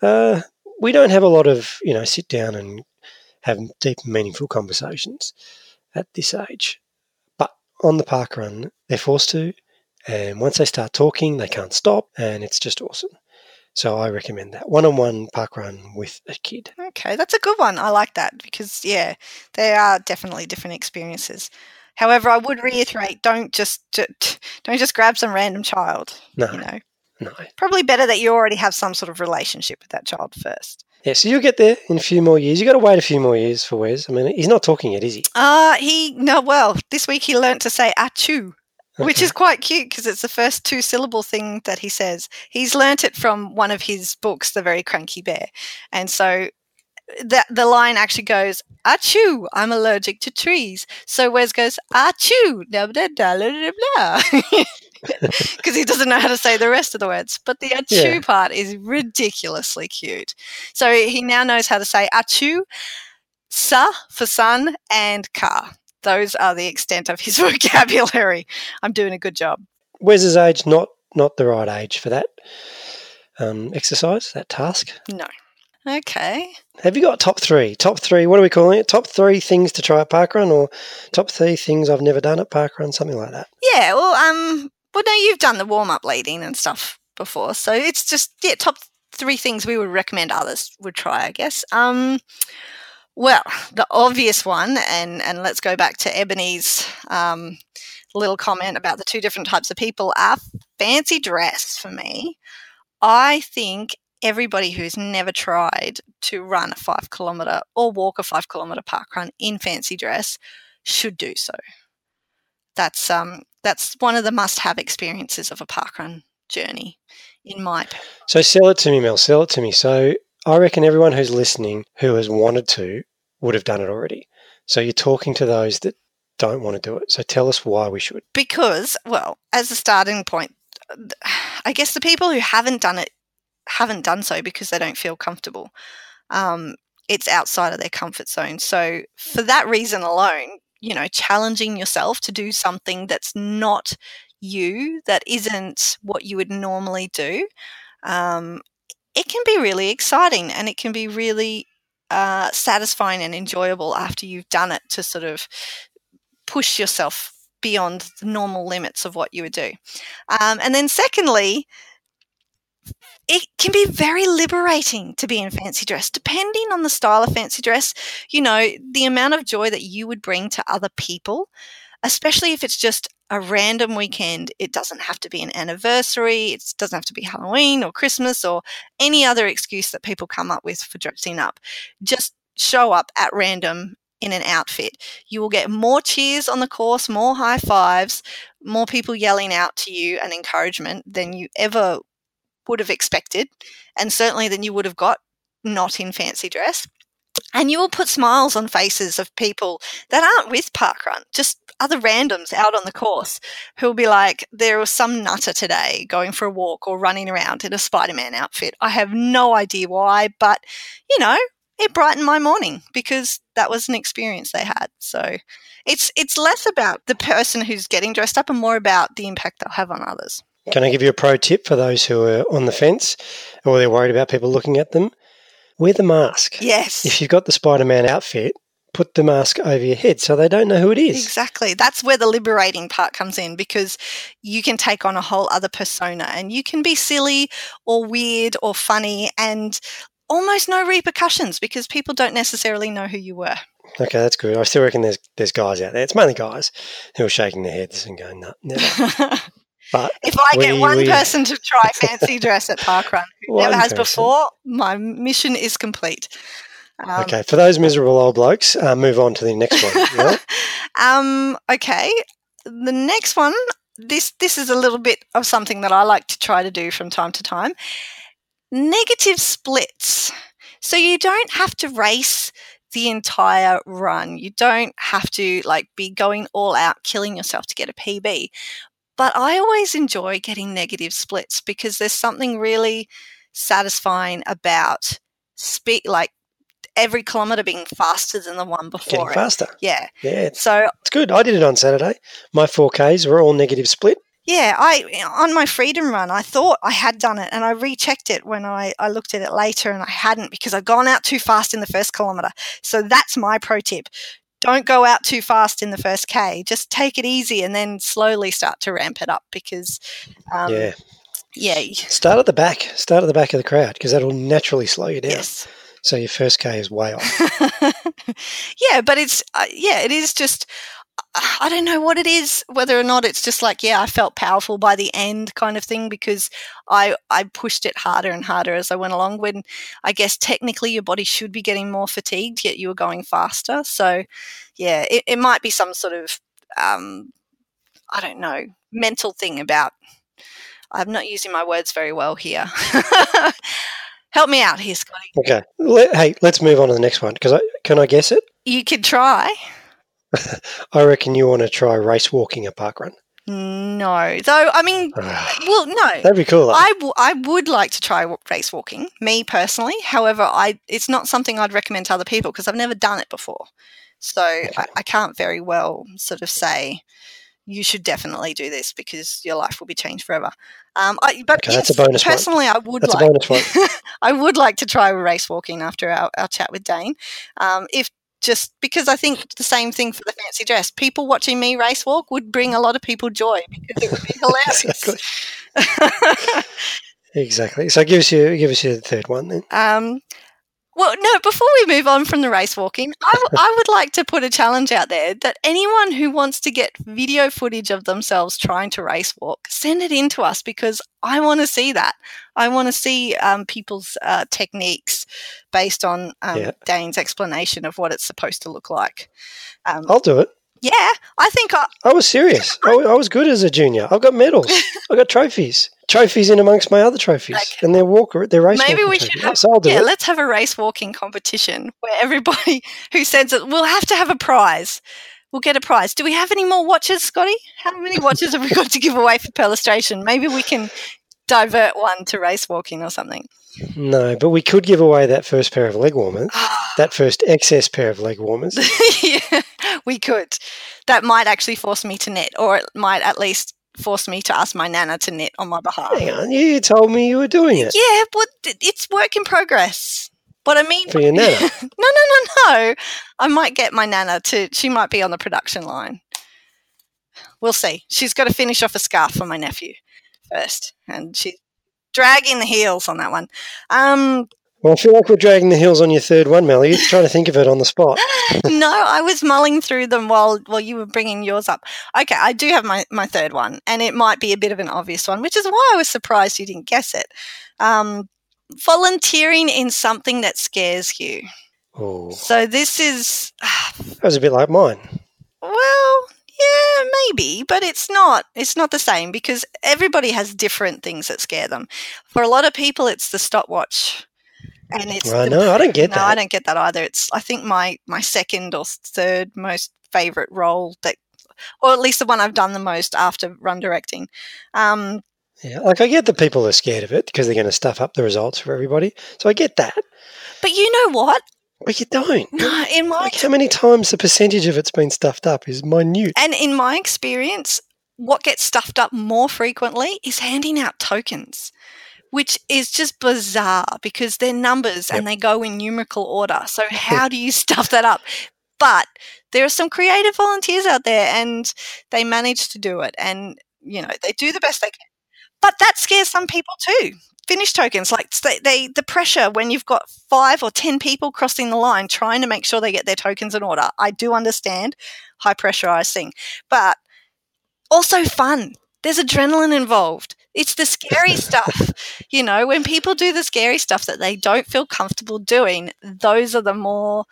uh, we don't have a lot of you know sit down and have deep meaningful conversations at this age. But on the park run, they're forced to, and once they start talking, they can't stop, and it's just awesome. So I recommend that one-on-one park run with a kid. Okay, that's a good one. I like that because yeah, they are definitely different experiences. However, I would reiterate: don't just don't just grab some random child. No, You know, no. probably better that you already have some sort of relationship with that child first. Yeah, so you'll get there in a few more years. You got to wait a few more years for Wes. I mean, he's not talking yet, is he? Uh he no. Well, this week he learnt to say "achoo." Which is quite cute because it's the first two syllable thing that he says. He's learnt it from one of his books, The Very Cranky Bear. And so that the line actually goes, Achoo, I'm allergic to trees. So Wes goes, Achoo, blah, blah, blah, blah, blah, Because he doesn't know how to say the rest of the words. But the achoo Yeah. part is ridiculously cute. So he now knows how to say achoo, sa for sun, and ka. Those are the extent of his vocabulary. I'm doing a good job. Wes's age not not the right age for that um, exercise, that task. No. Okay. Have you got top three? Top three, what are we calling it? Top three things to try at parkrun or top three things I've never done at parkrun, something like that. Yeah, well, um, well, no, you've done the warm up leading and stuff before, so it's just yeah, top three things we would recommend others would try, I guess. Um, well, the obvious one, and and let's go back to Ebony's um, little comment about the two different types of people are fancy dress for me. I think everybody who's never tried to run a five kilometre or walk a five kilometre park run in fancy dress should do so. That's um that's one of the must have experiences of a parkrun journey in my So sell it to me, Mel. Sell it to me. So I reckon everyone who's listening who has wanted to would have done it already. So you're talking to those that don't want to do it. So tell us why we should. because well as a starting point i guess the people who haven't done it haven't done so because they don't feel comfortable um, it's outside of their comfort zone so for that reason alone you know challenging yourself to do something that's not you that isn't what you would normally do um, it can be really exciting and it can be really uh, satisfying and enjoyable after you've done it to sort of push yourself beyond the normal limits of what you would do. Um, and then, secondly, it can be very liberating to be in fancy dress, depending on the style of fancy dress. You know, the amount of joy that you would bring to other people, especially if it's just a random weekend. It doesn't have to be an anniversary, it doesn't have to be Halloween or Christmas or any other excuse that people come up with for dressing up. Just show up at random in an outfit. You will get more cheers on the course, more high fives, more people yelling out to you and encouragement than you ever would have expected, and certainly than you would have got not in fancy dress. And you will put smiles on faces of people that aren't with Parkrun, just other randoms out on the course who will be like, there was some nutter today going for a walk or running around in a Spider Man outfit. I have no idea why, but you know, it brightened my morning because that was an experience they had. So it's it's less about the person who's getting dressed up and more about the impact they'll have on others. Can I give you a pro tip for those who are on the fence or they're worried about people looking at them? Wear the mask. Yes. If you've got the Spider Man outfit, put the mask over your head so they don't know who it is. Exactly. That's where the liberating part comes in because you can take on a whole other persona and you can be silly or weird or funny and almost no repercussions because people don't necessarily know who you were. Okay, that's good. I still reckon there's there's guys out there. It's mainly guys who are shaking their heads and going, "No, never." But if I get one we- person to try fancy dress at parkrun who never has person. before, my mission is complete. Um, okay, for those miserable old blokes, uh, move on to the next one. know? um, okay. The next one, this this is a little bit of something that I like to try to do from time to time. Negative splits. So you don't have to race the entire run. You don't have to like be going all out killing yourself to get a PB. But I always enjoy getting negative splits because there's something really satisfying about speed like every kilometer being faster than the one before Getting it. faster. Yeah. Yeah, So it's good. I did it on Saturday. My 4Ks were all negative split. yeah, I on my freedom run, I thought I had done it, and I rechecked it when I, I looked at it later, and I hadn't because I'd gone out too fast in the first kilometer. So that's my pro tip: don't go out too fast in the first k. Just take it easy, and then slowly start to ramp it up because, um, yeah. yeah, Start at the back. Start at the back of the crowd because that'll naturally slow you down. yes. So your first K is way off. yeah, but it's uh, yeah, it is just I don't know what it is, whether or not it's just like yeah, I felt powerful by the end kind of thing because I I pushed it harder and harder as I went along. When I guess technically your body should be getting more fatigued, yet you were going faster. So yeah, it, it might be some sort of um, I don't know mental thing about. I'm not using my words very well here. Help me out here, Scotty. Okay. Let, hey, let's move on to the next one because I, can I guess it? You could try. I reckon you want to try race walking a park run. No, though. I mean, well, no. That'd be cool. though. I, w- I would like to try race walking, me personally. However, I it's not something I'd recommend to other people because I've never done it before. So I, I can't very well sort of say, you should definitely do this because your life will be changed forever. Um, I, but Okay, yes, that's a bonus one. personally, I would That's a like. I would like to try race walking after our, our chat with Dane. Um, if just because I think the same thing for the fancy dress. People watching me race walk would bring a lot of people joy because it would be hilarious. Exactly. So give us your give us your third one then. Um, well, no, before we move on from the race walking, I, w- I would like to put a challenge out there that anyone who wants to get video footage of themselves trying to race walk, send it in to us because I want to see that. I want to see um, people's uh, techniques based on um, Yeah. Dane's explanation of what it's supposed to look like. Um, I'll do it. Yeah, I think I, I was serious. I, I was good as a junior. I've got medals. I've got trophies. Trophies in amongst my other trophies, Okay. and they're walker. They're race. Maybe we should trophies. have, So I'll do yeah, it. let's have a race walking competition where everybody who sends it we'll have to have a prize. We'll get a prize. Do we have any more watches, Scotty? How many watches have we got to give away for Pelestration? Maybe we can divert one to race walking or something. No, but we could give away that first pair of leg warmers. that first excess pair of leg warmers. yeah, we could. That might actually force me to knit, or it might at least force me to ask my nana to knit on my behalf. Hang on, you told me you were doing it Yeah, but it's work in progress. What I mean for your nana. no, no, no, no. I might get my nana to. She might be on the production line. We'll see. She's got to finish off a scarf for my nephew first, and she's dragging the heels on that one. Um, Well, I feel like we're dragging the heels on your third one, Mel. You're trying to think of it on the spot. no, I was mulling through them while while you were bringing yours up. Okay, I do have my my third one, and it might be a bit of an obvious one, which is why I was surprised you didn't guess it. Um, volunteering in something that scares you. Oh, So this is that was a bit like mine. Well, yeah, maybe, but it's not. It's not the same because everybody has different things that scare them. For a lot of people, it's the stopwatch, and it's. I the- know. I don't get no, that. I don't get that either. It's. I think my my second or third most favorite role that, or at least the one I've done the most after run directing. Um, Yeah, like I get the people are scared of it because they're going to stuff up the results for everybody. So I get that, but you know what? but you don't. No, in my Like how many times the percentage of it's been stuffed up is minute. And in my experience, what gets stuffed up more frequently is handing out tokens, which is just bizarre because they're numbers and they go in numerical order. So, how do you stuff that up? But there are some creative volunteers out there and they manage to do it. And, you know, they do the best they can. But that scares some people too. Finish tokens, like they, they, the pressure when you've got five or ten people crossing the line trying to make sure they get their tokens in order. I do understand high pressurized thing, but also fun. There's adrenaline involved. It's the scary stuff. You know, when people do the scary stuff that they don't feel comfortable doing, those are the more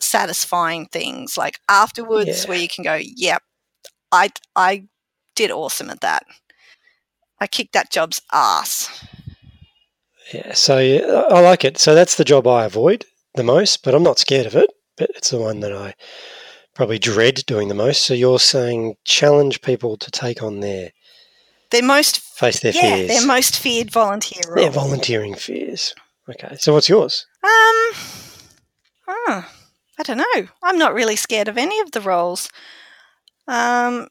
satisfying things. Like afterwards, Yeah. where you can go, "Yep, I I did awesome at that. I kicked that job's ass." Yeah, so yeah, I like it. So that's the job I avoid the most, but I'm not scared of it. But it's the one that I probably dread doing the most. So you're saying challenge people to take on their Their most face their yeah, fears, their most feared volunteer role. their volunteering fears. Okay, so what's yours? Um, huh, I don't know. I'm not really scared of any of the roles. Um,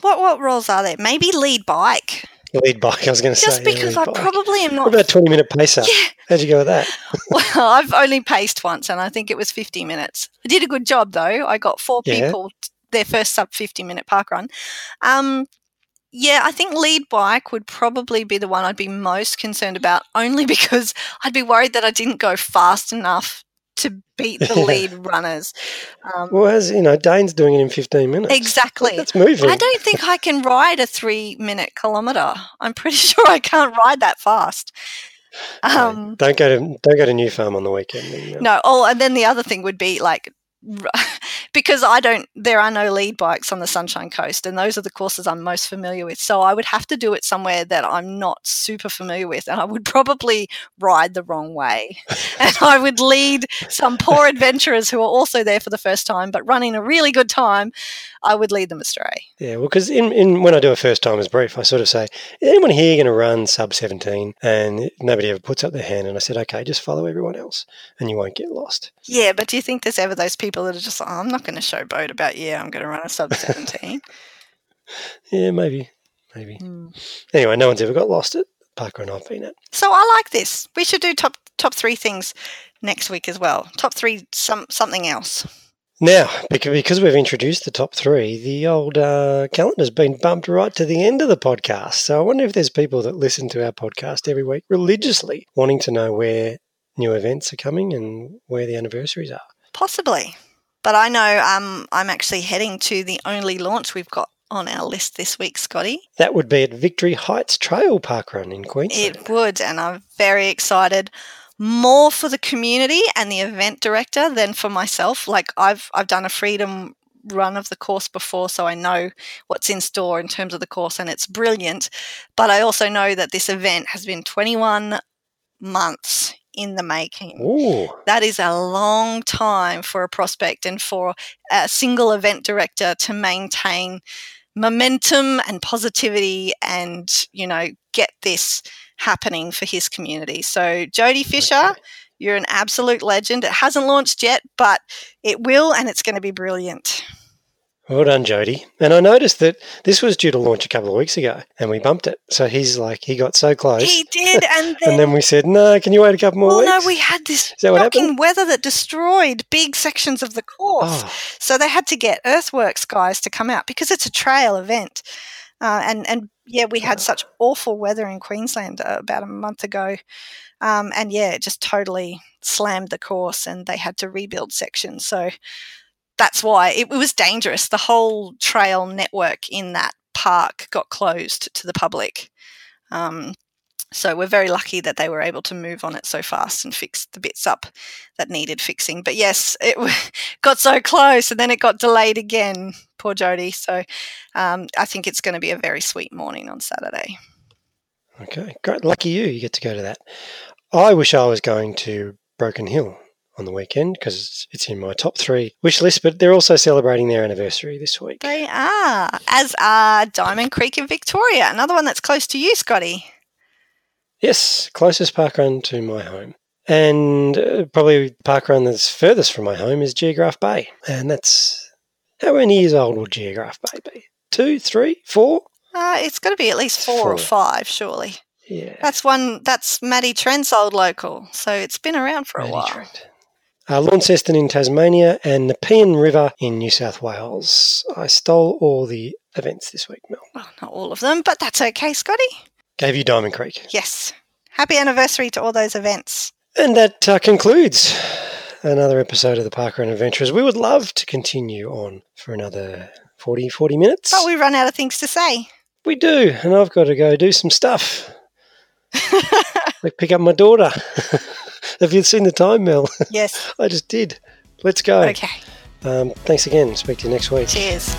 what what roles are there? Maybe lead bike. Lead bike. I was going to say Just because I bike. probably am not. What about twenty minute pacer? Yeah. How'd you go with that? Well, I've only paced once, and I think it was 50 minutes. I did a good job though. I got four Yeah. people their first sub 50 minute park run. Um, yeah, I think lead bike would probably be the one I'd be most concerned about, only because I'd be worried that I didn't go fast enough to beat the lead runners. Um, Well, as you know, Dane's doing it in fifteen minutes. Exactly. That's moving. I don't think I can ride a three minute kilometre. I'm pretty sure I can't ride that fast. Um, don't go to don't go to New Farm on the weekend. no. no, oh, and then the other thing would be like, because I don't, there are no lead bikes on the Sunshine Coast, and those are the courses I'm most familiar with. So I would have to do it somewhere that I'm not super familiar with, and I would probably ride the wrong way. and I would lead some poor adventurers who are also there for the first time, but running a really good time. I would lead them astray. Yeah, well, because in, in when I do a first timers brief, I sort of say, "Is anyone here going to run sub 17?" And nobody ever puts up their hand. And I said, "Okay, just follow everyone else, and you won't get lost." Yeah, but do you think there's ever those people that are just like, oh, I'm not going to showboat about, yeah, I'm going to run a sub 17? Yeah, maybe, maybe. Hmm. Anyway, no one's ever got lost at parkrun I've been at. So I like this. We should do top top three things next week as well. Top three some something else. Now, because, because we've introduced the top three, the old uh, calendar's been bumped right to the end of the podcast. So I wonder if there's people that listen to our podcast every week religiously wanting to know where new events are coming and where the anniversaries are. Possibly. But I know um, I'm actually heading to the only launch we've got on our list this week, Scotty. That would be at Victory Heights Trail Park Run in Queensland. It would, and I'm very excited. More for the community and the event director than for myself. Like I've I've done a freedom run of the course before, so I know what's in store in terms of the course, and it's brilliant. But I also know that this event has been 21 months in the making. Ooh, That is a long time for a prospect and for a single event director to maintain momentum and positivity and, you know, get this happening for his community. So, Jody Fisher, Okay. you're an absolute legend. It hasn't launched yet, but it will and it's going to be brilliant. Well done, Jody. And I noticed that this was due to launch a couple of weeks ago and we bumped it. So he's like, he got so close. He did. And then, and then we said, no, can you wait a couple more weeks? well, weeks? no, we had this Is that what shocking happened? weather that destroyed big sections of the course. Oh, So they had to get earthworks guys to come out because it's a trail event. Uh, and, and yeah, we had such awful weather in Queensland uh, about a month ago. Um, and yeah, it just totally slammed the course and they had to rebuild sections. So that's why it, was dangerous. The whole trail network in that park got closed to the public. Um, so we're very lucky that they were able to move on it so fast and fix the bits up that needed fixing. But yes, it got so close and then it got delayed again. Poor Jody. So um, I think it's going to be a very sweet morning on Saturday. okay. Great. Lucky you. You get to go to that. I wish I was going to Broken Hill on the weekend because it's in my top three wish list, but they're also celebrating their anniversary this week. They are, as are Diamond Creek in Victoria, another one that's close to you, Scotty. Yes, closest park run to my home. And uh, probably the park run that's furthest from my home is Geographe Bay. And that's how many years old will Geographe Bay be? Two, three, four? Uh, it's got to be at least four, or five, surely. Yeah. That's one. That's Maddie Trent's old local, so it's been around for a while. Trent. Uh, Launceston in Tasmania and the Nepean River in New South Wales. I stole all the events this week, Mel. Well, not all of them, but that's okay, Scotty. Gave you Diamond Creek. Yes. Happy anniversary to all those events. And that uh, concludes another episode of the parkrun Adventurers. We would love to continue on for another 40, 40 minutes. But we run out of things to say. We do, and I've got to go do some stuff. like pick up my daughter. Have you seen the time, Mel? Yes. I just did. Let's go. Okay. Um, thanks again. Speak to you next week. Cheers.